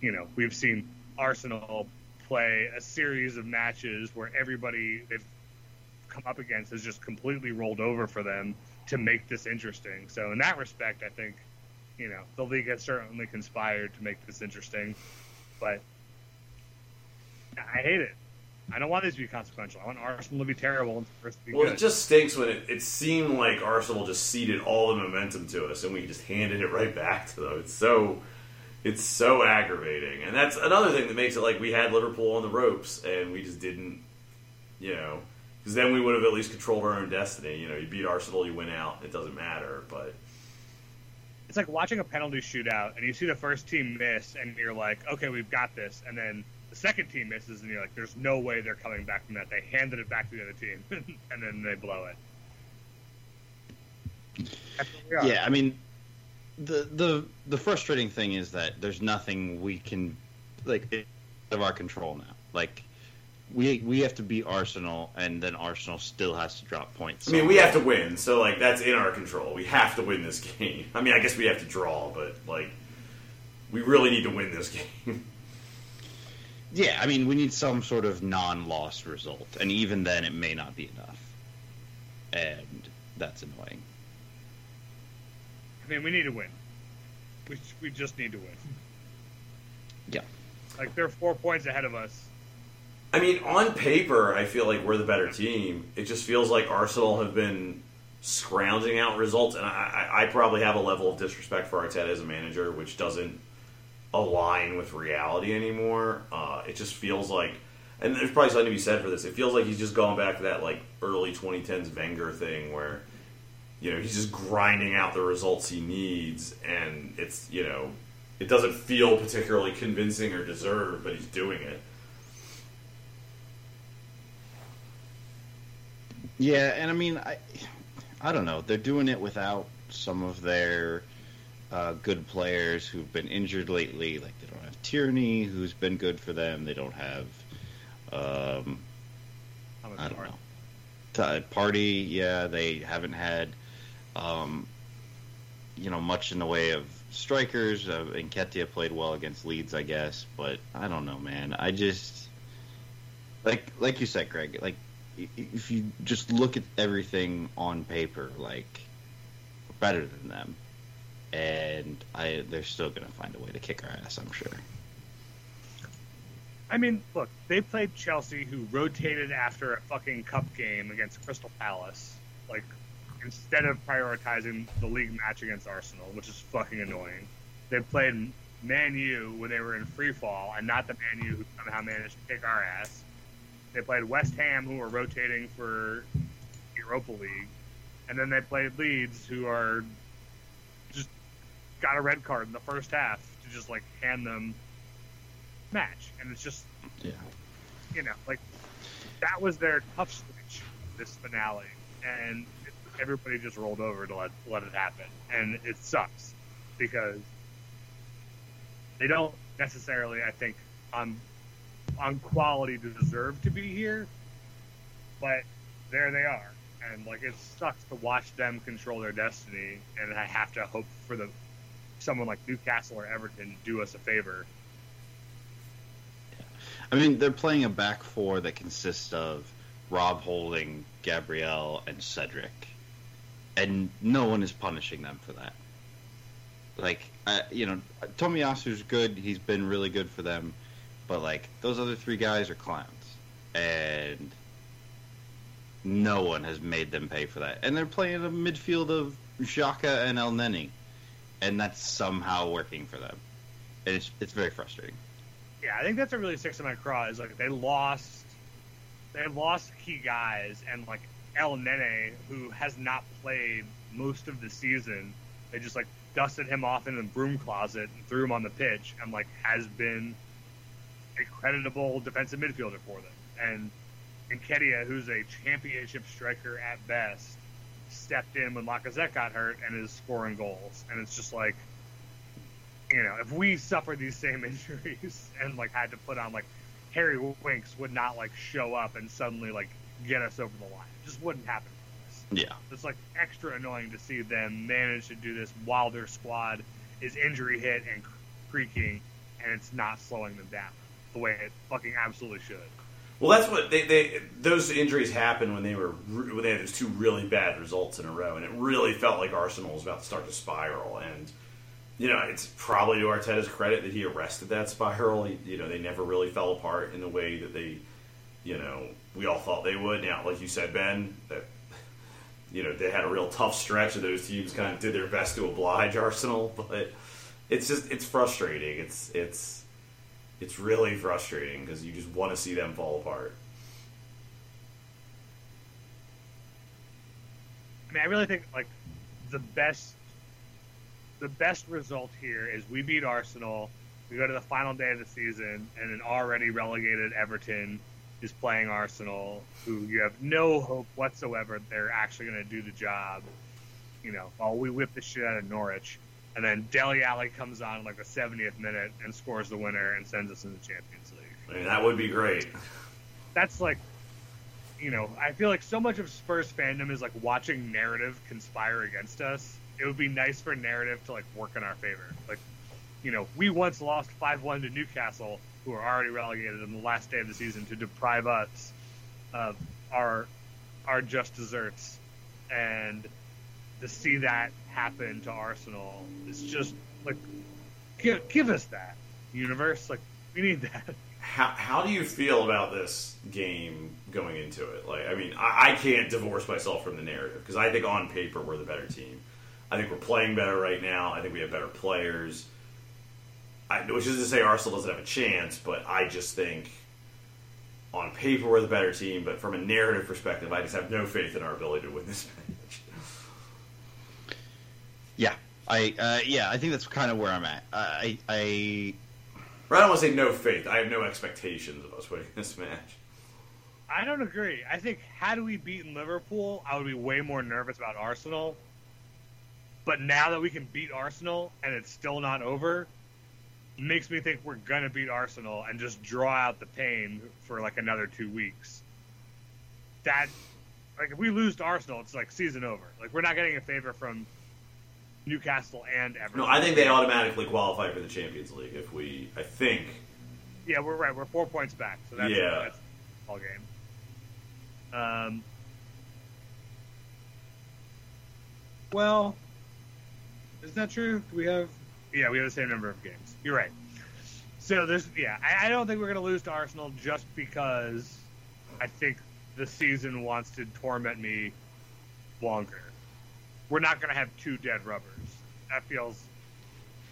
you know, we've seen Arsenal play a series of matches where everybody they've come up against has just completely rolled over for them to make this interesting. So in that respect, I think you know the league has certainly conspired to make this interesting, but I hate it. I don't want these to be consequential. I want Arsenal to be terrible and Spurs to be Well, good. it just stinks when it, it seemed like Arsenal just ceded all the momentum to us, and we just handed it right back to them. It's so, it's so aggravating, and that's another thing that makes it like we had Liverpool on the ropes, and we just didn't, you know, because then we would have at least controlled our own destiny. You know, you beat Arsenal, you win out, it doesn't matter. But it's like watching a penalty shootout and you see the first team miss and you're like, okay, we've got this, and then the second team misses and you're like, there's no way they're coming back from that. They handed it back to the other team and then they blow it. That's what we are. Yeah, I mean, the the the frustrating thing is that there's nothing we can like it's of our control now. Like we we have to beat Arsenal, and then Arsenal still has to drop points. I mean, we have to win, so like that's in our control. We have to win this game. I mean, I guess we have to draw, but like we really need to win this game. Yeah, I mean, we need some sort of non-loss result, and even then, it may not be enough, and that's annoying. I mean, we need to win. We, we just need to win. Yeah. Like, they're four points ahead of us. I mean, on paper, I feel like we're the better team. It just feels like Arsenal have been scrounging out results, and I, I, I probably have a level of disrespect for Arteta as a manager, which doesn't align with reality anymore. Uh, it just feels like, and there's probably something to be said for this. It feels like he's just going back to that like early 2010s Wenger thing where, you know, he's just grinding out the results he needs, and it's you know, it doesn't feel particularly convincing or deserved, but he's doing it. Yeah, and I mean, I, I don't know. They're doing it without some of their uh, good players who've been injured lately. Like they don't have Tierney, who's been good for them. They don't have, um, I don't know, Partey. Yeah, they haven't had, um, you know, much in the way of strikers. Uh, Nketiah played well against Leeds, I guess, but I don't know, man. I just like like you said, Greg. Like if you just look at everything on paper, like we're better than them, and I they're still gonna find a way to kick our ass. I'm sure. I mean, look, they played Chelsea, who rotated after a fucking cup game against Crystal Palace. Like, instead of prioritizing the league match against Arsenal, which is fucking annoying. They played Man U when they were in free fall, and not the Man U who somehow managed to kick our ass. They played West Ham, who were rotating for Europa League, and then they played Leeds, who are got a red card in the first half to just like hand them match, and it's just Yeah. you know like that was their tough switch this finale, and everybody just rolled over to let let it happen, and it sucks because they don't necessarily, I think, on on quality deserve to be here, but there they are, and like it sucks to watch them control their destiny, and I have to hope for the someone like Newcastle or Everton do us a favor. I mean, they're playing a back four that consists of Rob Holding, Gabriel, and Cedric, and no one is punishing them for that. Like, you know, Tomiyasu's good; he's been really good for them, but like those other three guys are clowns, and no one has made them pay for that. And they're playing a midfield of Xhaka and Elneny, and that's somehow working for them. And it's it's very frustrating. Yeah, I think that's what really sticks to my craw is like they lost, they lost key guys, and like Elneny, who has not played most of the season, they just like dusted him off in the broom closet and threw him on the pitch, and like has been a creditable defensive midfielder for them. And Nketiah, who's a championship striker at best, stepped in when Lacazette got hurt and is scoring goals, and it's just like you know, if we suffered these same injuries and like had to put on like Harry Winks would not like show up and suddenly like get us over the line. It just wouldn't happen for us. Yeah. It's like extra annoying to see them manage to do this while their squad is injury hit and creaking and it's not slowing them down the way it fucking absolutely should. Well, that's what they, they those injuries happened when they were when they had those two really bad results in a row, and it really felt like Arsenal was about to start to spiral. And you know, it's probably to Arteta's credit that he arrested that spiral. He, you know, they never really fell apart in the way that they you know we all thought they would. Now, like you said, Ben, that you know they had a real tough stretch, and those teams kind of did their best to oblige Arsenal, but it's just it's frustrating. It's it's it's really frustrating because you just want to see them fall apart. I mean, I really think like the best the best result here is we beat Arsenal. We go to the final day of the season, and an already relegated Everton is playing Arsenal, who you have no hope whatsoever they're actually going to do the job. You know, while we whip the shit out of Norwich, and then Dele Alli comes on like the 70th minute and scores the winner and sends us in the Champions League. I mean, that would be great. That's like, you know, I feel like so much of Spurs fandom is like watching narrative conspire against us. It would be nice for narrative to like work in our favor. Like, you know, we once lost 5 1 to Newcastle, who are already relegated on the last day of the season, to deprive us of our our just desserts. And to see that happen to Arsenal It's just like, give, give us that, universe. Like, we need that. How, how do you feel about this game going into it? Like, I mean, I, I can't divorce myself from the narrative because I think on paper we're the better team. I think we're playing better right now. I think we have better players. I, which is to say Arsenal doesn't have a chance, but I just think on paper we're the better team. But from a narrative perspective, I just have no faith in our ability to win this match. Yeah, I uh, yeah, I think that's kind of where I'm at. I I Or I don't want to say no faith. I have no expectations of us winning this match. I don't agree. I think had we beaten Liverpool, I would be way more nervous about Arsenal. But now that we can beat Arsenal and it's still not over, makes me think we're gonna beat Arsenal and just draw out the pain for like another two weeks. That, like, if we lose to Arsenal, it's like season over. Like, we're not getting a favor from Newcastle and Everton. No, I think they automatically qualify for the Champions League if we. I think. Yeah, we're right. We're four points back, so that's Yeah. that's all game. Um. Well, is that true? Do we have? Yeah, we have the same number of games. You're right. So there's yeah, I, I don't think we're gonna lose to Arsenal just because I think the season wants to torment me longer. We're not gonna have two dead rubbers. That feels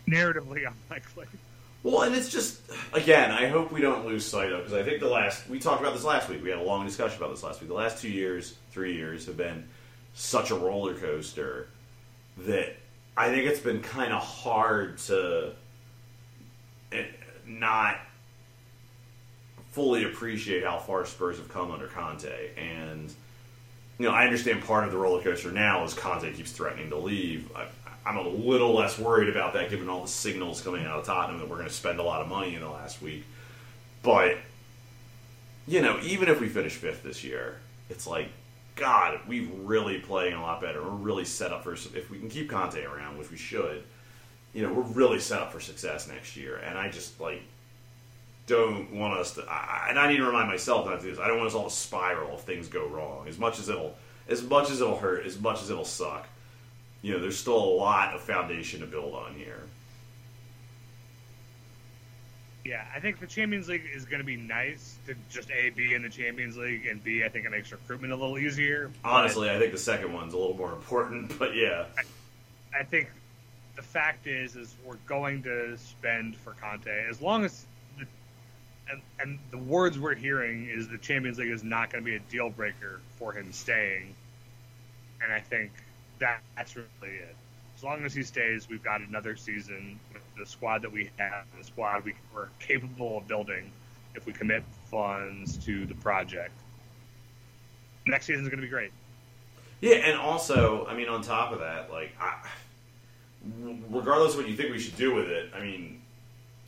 narratively unlikely. Well, and it's just again, I hope we don't lose sight of because I think the last we talked about this last week. We had a long discussion about this last week. The last two years, three years have been such a roller coaster that I think it's been kind of hard to eh, not fully appreciate how far Spurs have come under Conte. And you know, I understand part of the roller coaster now is Conte keeps threatening to leave. I, I'm a little less worried about that given all the signals coming out of Tottenham that we're going to spend a lot of money in the last week. But you know, even if we finish fifth this year, it's like God, we're really playing a lot better. We're really set up for if we can keep Conte around, which we should. You know, we're really set up for success next year. And I just like don't want us to. I, and I need to remind myself not to do this. I don't want us all to spiral if things go wrong. As much as it'll, as much as it'll hurt, as much as it'll suck. You know, there's still a lot of foundation to build on here. Yeah, I think the Champions League is going to be nice to just A, be in the Champions League, and B, I think it makes recruitment a little easier. Honestly, I think the second one's a little more important, but yeah. I think the fact is, is we're going to spend for Conte as long as, and, and the words we're hearing is the Champions League is not going to be a deal breaker for him staying, and I think that that's really it. As long as he stays, we've got another season with the squad that we have, the squad we, we're capable of building if we commit funds to the project. Next season is going to be great. Yeah, and also, I mean, on top of that, like, I, regardless of what you think we should do with it, I mean,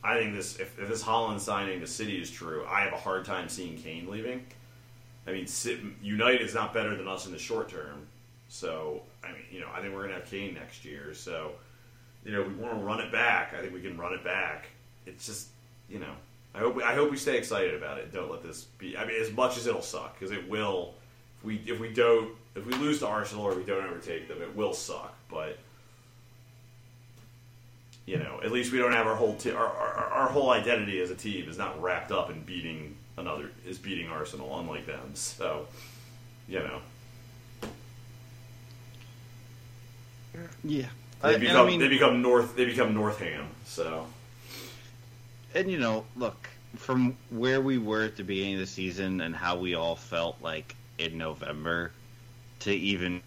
I think this if, if this Haaland signing to City is true, I have a hard time seeing Kane leaving. I mean, United is not better than us in the short term, so I mean, you know, I think we're gonna have Kane next year. So, you know, we want to run it back. I think we can run it back. It's just, you know, I hope I hope we stay excited about it. Don't let this be. I mean, as much as it'll suck, because it will. If we if we don't if we lose to Arsenal or we don't overtake them, it will suck. But you know, at least we don't have our whole t- our, our our whole identity as a team is not wrapped up in beating another is beating Arsenal, unlike them. So, you know, Yeah. they I- become I mean, they become North they become Northam. So, and you know, look from where we were at the beginning of the season and how we all felt like in November to even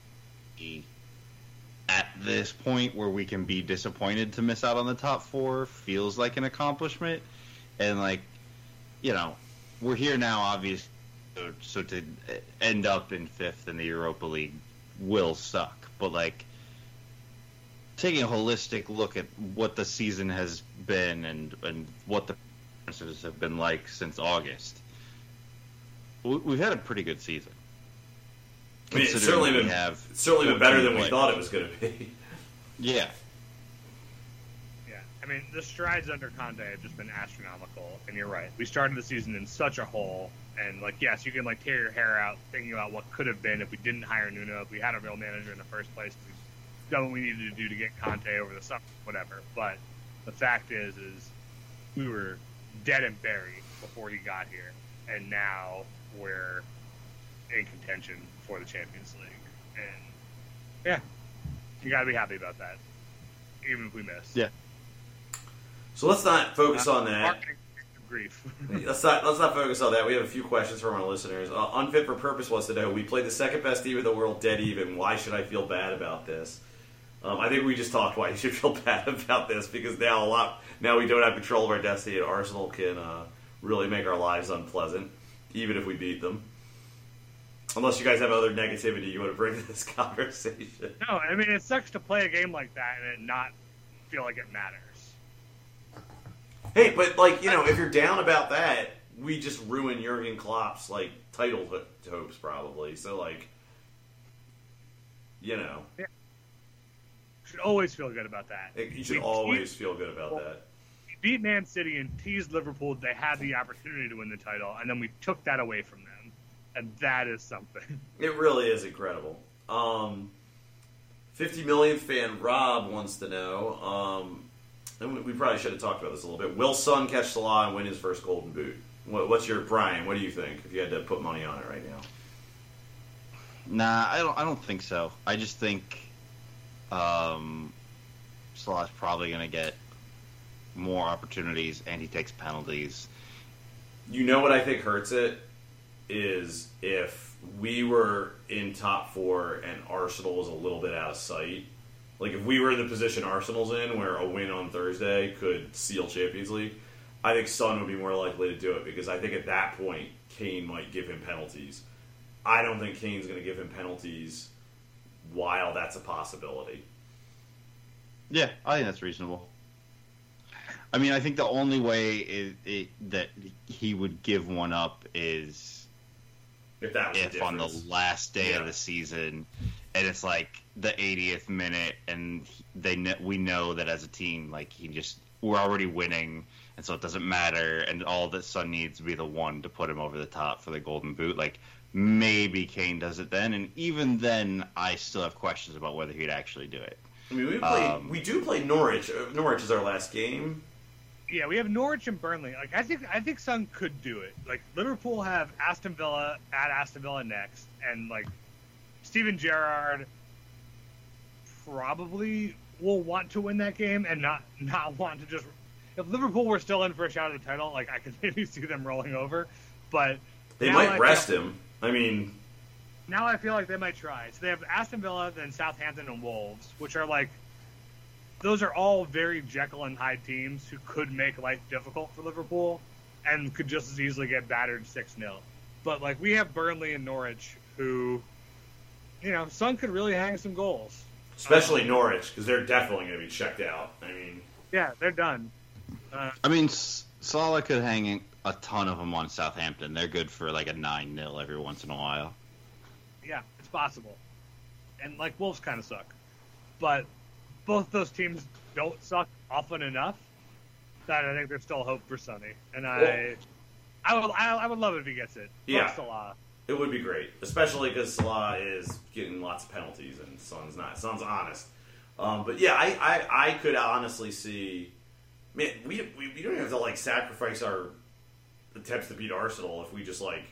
be at this point where we can be disappointed to miss out on the top four feels like an accomplishment. And like, you know, we're here now, obviously. So, so to end up in fifth in the Europa League will suck. But like, taking a holistic look at what the season has been and and what the performances have been like since August, we- we've had a pretty good season. I mean, it's Considering certainly we been have it's certainly been better 14 than we players. thought it was going to be. Yeah, Yeah, I mean the strides under Conte have just been astronomical, and you're right. We started the season in such a hole, and like yes, you can like tear your hair out thinking about what could have been if we didn't hire Nuno, if we had a real manager in the first place, if we've done what we needed to do to get Conte over the summer, whatever. But the fact is, is we were dead and buried before he got here, and now we're in contention for the Champions League, and yeah, you gotta be happy about that, even if we miss. yeah. So let's not focus on that. Grief. Let's not let's not focus on that. We have a few questions from our listeners. Uh, Unfit for Purpose wants to know: We played the second best team in the world, dead even. Why should I feel bad about this? Um, I think we just talked why you should feel bad about this because now a lot now we don't have control of our destiny, and Arsenal can uh, really make our lives unpleasant, even if we beat them. Unless you guys have other negativity you want to bring to this conversation. no, I mean it sucks to play a game like that and not feel like it matters. Hey, but like you know, if you're down about that, we just ruin Jurgen Klopp's like title ho- hopes probably. So like, you know, Should always feel good about that. you should We always feel good about that. we beat Man City and teased Liverpool. They had the opportunity to win the title, and then we took that away from them, and that is something. It really is incredible. Um, 50 millionth fan Rob wants to know, um, and we- we probably should have talked about this a little bit. Will Son catch Salah and win his first Golden Boot? What, what's your Brian? What do you think? If you had to put money on it right now, Nah, I don't. I don't think so. I just think um, Salah's probably going to get more opportunities, and he takes penalties. you know what I think hurts it is if we were in top four and Arsenal was a little bit out of sight. Like if we were in the position Arsenal's in, where a win on Thursday could seal Champions League, I think Son would be more likely to do it because I think at that point Kane might give him penalties. I don't think Kane's going to give him penalties while that's a possibility. Yeah, I think that's reasonable. I mean, I think the only way is, it, that he would give one up is If that was the if on the last day Yeah. of the season, and it's like the 80th minute, and they we know that as a team, like he just we're already winning, and so it doesn't matter, and all that Son needs to be the one to put him over the top for the Golden Boot. Like maybe Kane does it then, and even then, I still have questions about whether he'd actually do it. I mean, we play, um, we do play Norwich. Uh, Norwich is our last game. Yeah, we have Norwich and Burnley. Like I think I think Son could do it. Like Liverpool have Aston Villa at Aston Villa next, and like Steven Gerrard probably will want to win that game and not not want to just. If Liverpool were still in for a shot at the title, like I could maybe see them rolling over, but They I might feel- rest him. I mean, now I feel like they might try. So they have Aston Villa, then Southampton and Wolves, which are like those are all very Jekyll and Hyde teams who could make life difficult for Liverpool and could just as easily get battered six 0 But like we have Burnley and Norwich who you know, Son could really hang some goals. especially Norwich because they're definitely going to be checked out. I mean, Yeah, they're done. Uh, I mean, Salah could hang a ton of them on Southampton. They're good for like a 9 0 every once in a while. yeah, it's possible. And like Wolves kind of suck, but both those teams don't suck often enough that I think there's still hope for Sonny. And I, I would, I, I would love it if he gets it. Yeah. Salah. it would be great, especially because Salah is getting lots of penalties and Son's not. Son's honest. Um, but yeah, I, I, I could honestly see. Man, we, we we don't have to like sacrifice our attempts to beat Arsenal if we just like,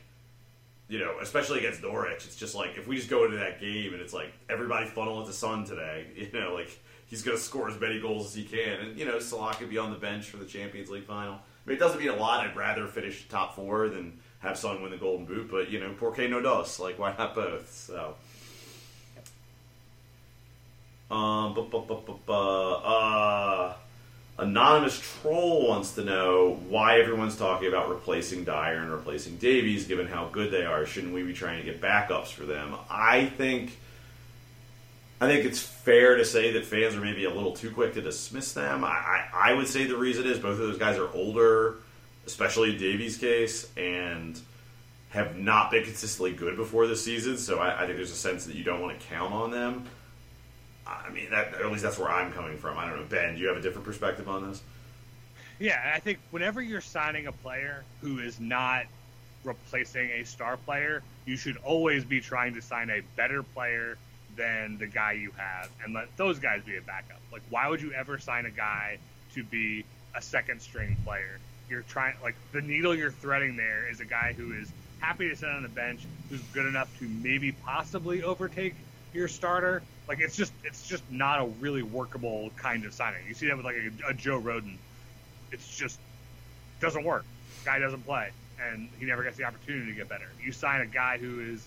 you know, especially against Norwich. It's just like if we just go into that game and it's like everybody funnel into Son today. You know, like he's going to score as many goals as he can, and you know Salah could be on the bench for the Champions League final. I mean, it doesn't mean a lot. I'd rather finish top four than have Son win the Golden Boot, but you know, porque no dos? Like, why not both? So. Um, bu- bu- bu- bu- bu- uh, anonymous troll wants to know why everyone's talking about replacing Dier and replacing Davies, given how good they are. Shouldn't we be trying to get backups for them? I think, I think it's fair to say that fans are maybe a little too quick to dismiss them. I, I, I would say the reason is both of those guys are older, especially in Davies' case, and have not been consistently good before this season. So I, I think there's a sense that you don't want to count on them. I mean, that, at least that's where I'm coming from. I don't know, Ben. Do you have a different perspective on this? Yeah, I think whenever you're signing a player who is not replacing a star player, you should always be trying to sign a better player than the guy you have and let those guys be a backup. Like, why would you ever sign a guy to be a second string player? You're trying, like, the needle you're threading there is a guy who is happy to sit on the bench, who's good enough to maybe possibly overtake your starter. Like, it's just, it's just not a really workable kind of signing. You see that with like a, a Joe Rodon. It's just doesn't work. Guy doesn't play, and he never gets the opportunity to get better. You sign a guy who is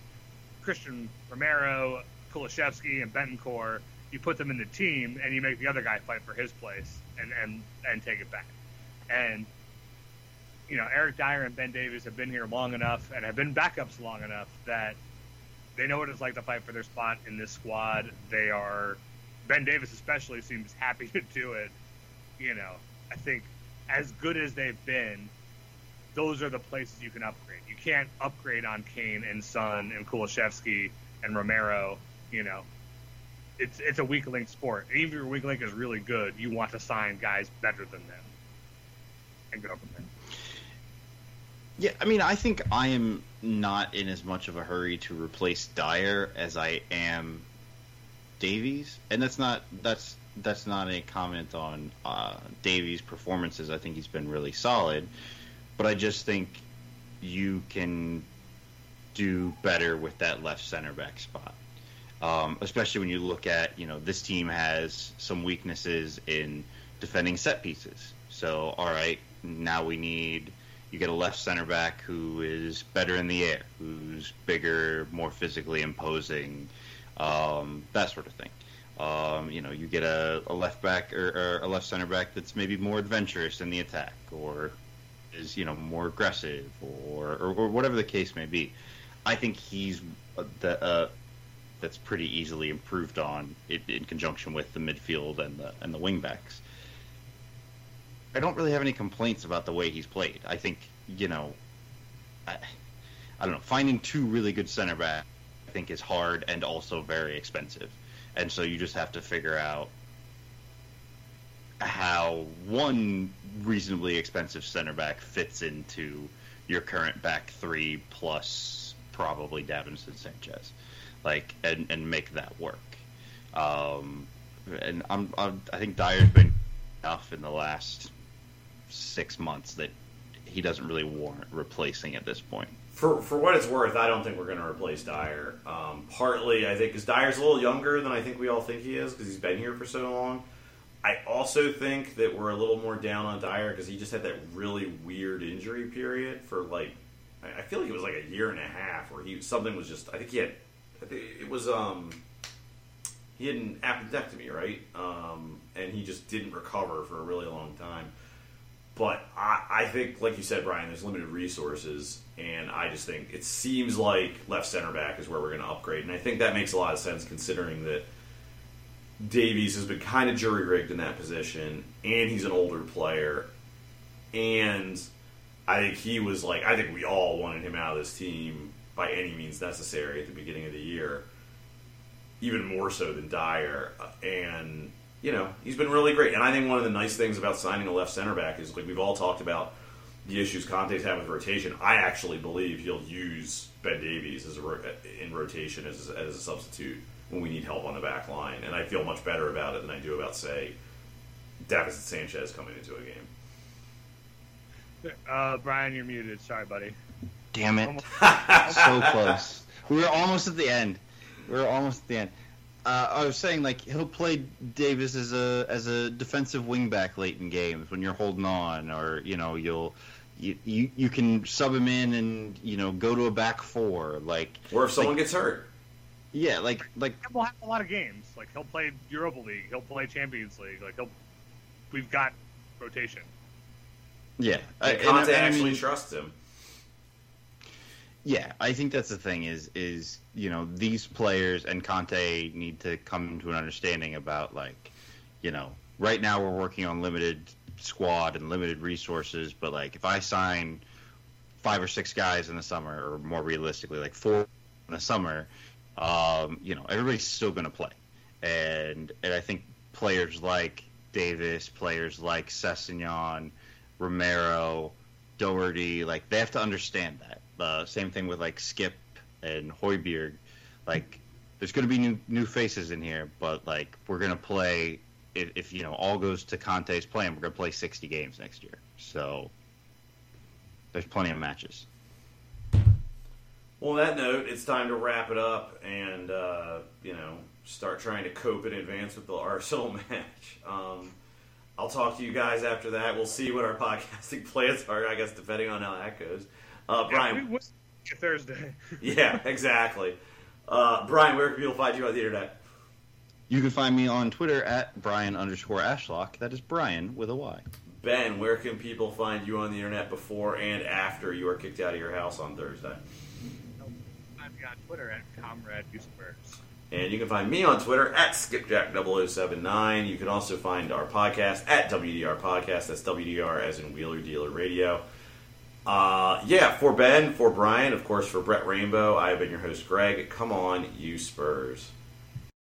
Christian Romero, Kulusevski, and Bentancur. You put them in the team, and you make the other guy fight for his place and and and take it back. And you know, Eric Dier and Ben Davies have been here long enough and have been backups long enough that they know what it's like to fight for their spot in this squad. They are Ben Davies especially seems happy to do it. You know, I think as good as they've been, those are the places you can upgrade. You can't upgrade on Kane and Son and Kulusevski and Romero. You know, it's it's a weak link sport. Even if your weak link is really good, you want to sign guys better than them and go from there. Yeah, I mean, I think I am not in as much of a hurry to replace Dier as I am Davies, and that's not that's that's not a comment on uh, Davies' performances. I think he's been really solid, but I just think you can do better with that left center back spot. Um, especially when you look at, you know, this team has some weaknesses in defending set pieces. So, all right, now we need you get a left center back who is better in the air, who's bigger, more physically imposing, um, that sort of thing. Um, you know, you get a, a left back or, or a left center back that's maybe more adventurous in the attack, or is you know more aggressive, or or, or whatever the case may be. I think he's the uh, that's pretty easily improved on in, in conjunction with the midfield and the and the wingbacks. I don't really have any complaints about the way he's played. I think you know, I, I don't know. Finding two really good center back, I think, is hard and also very expensive, and so you just have to figure out how one reasonably expensive center back fits into your current back three plus probably Davinson Sanchez, like and and make that work. Um, and I'm, I'm I think Dier's been enough in the last six months that he doesn't really warrant replacing at this point. For for what it's worth, I don't think we're going to replace Dier. Um, partly, I think because Dier's a little younger than I think we all think he is because he's been here for so long. I also think that we're a little more down on Dier because he just had that really weird injury period for like I feel like it was like a year and a half where he something was just I think he had it was um he had an appendectomy right? Um and he just didn't recover for a really long time. But I, I think, like you said, Brian, there's limited resources, and I just think it seems like left center back is where we're going to upgrade, and I think that makes a lot of sense considering that Davies has been kind of jury rigged in that position, and he's an older player, and I think he was like, I think we all wanted him out of this team by any means necessary at the beginning of the year, even more so than Dier, and you know, he's been really great. And I think one of the nice things about signing a left center back is like we've all talked about the issues Conte's had with rotation. I actually believe he'll use Ben Davies as ro- in rotation as a, as a substitute when we need help on the back line, and I feel much better about it than I do about say Davis Sanchez coming into a game. Uh, Brian, you're muted. Sorry, buddy. Damn it. So close. We were almost at the end. We were almost at the end. Uh, I was saying like he'll play Davies as a as a defensive wingback late in games when you're holding on, or you know you'll you, you you can sub him in and you know go to a back four like Or if someone like, gets hurt. yeah like like We'll have a lot of games. Like he'll play Europa League. He'll play Champions League. Like he'll. We've got rotation. yeah. I- And and I- Conte I actually mean- trusts him. Yeah, I think that's the thing is is you know these players and Conte need to come to an understanding about like you know right now we're working on limited squad and limited resources, but like if I sign five or six guys in the summer, or more realistically like four in the summer, um, you know everybody's still going to play, and and I think players like Davies, players like Sessegnon, Romero, Doherty, like they have to understand that. Uh, same thing with like Skipp and Højbjerg. Like, there's going to be new new faces in here, but like we're going to play. If, if you know all goes to Conte's plan, we're going to play 60 games next year. So there's plenty of matches. Well, on that note, it's time to wrap it up and, uh, you know, start trying to cope in advance with the Arsenal match. Um, I'll talk to you guys after that. We'll see what our podcasting plans are, I guess, depending on how that goes. Uh, Brian, we win Thursday. yeah, exactly. Uh, Brian, where can people find you on the internet? You can find me on Twitter at Brian underscore Ashlock. That is Brian with a Y. Ben, where can people find you on the internet before and after you are kicked out of your house on Thursday? I'm on Twitter at Comrade Spurs. And you can find me on Twitter at skipjack0079. You can also find our podcast at WDR Podcast. That's WDR as in Wheeler Dealer Radio. Uh, yeah, for Ben, for Brian, of course, for Brett Rainbow, I have been your host, Greg. Come on, you Spurs.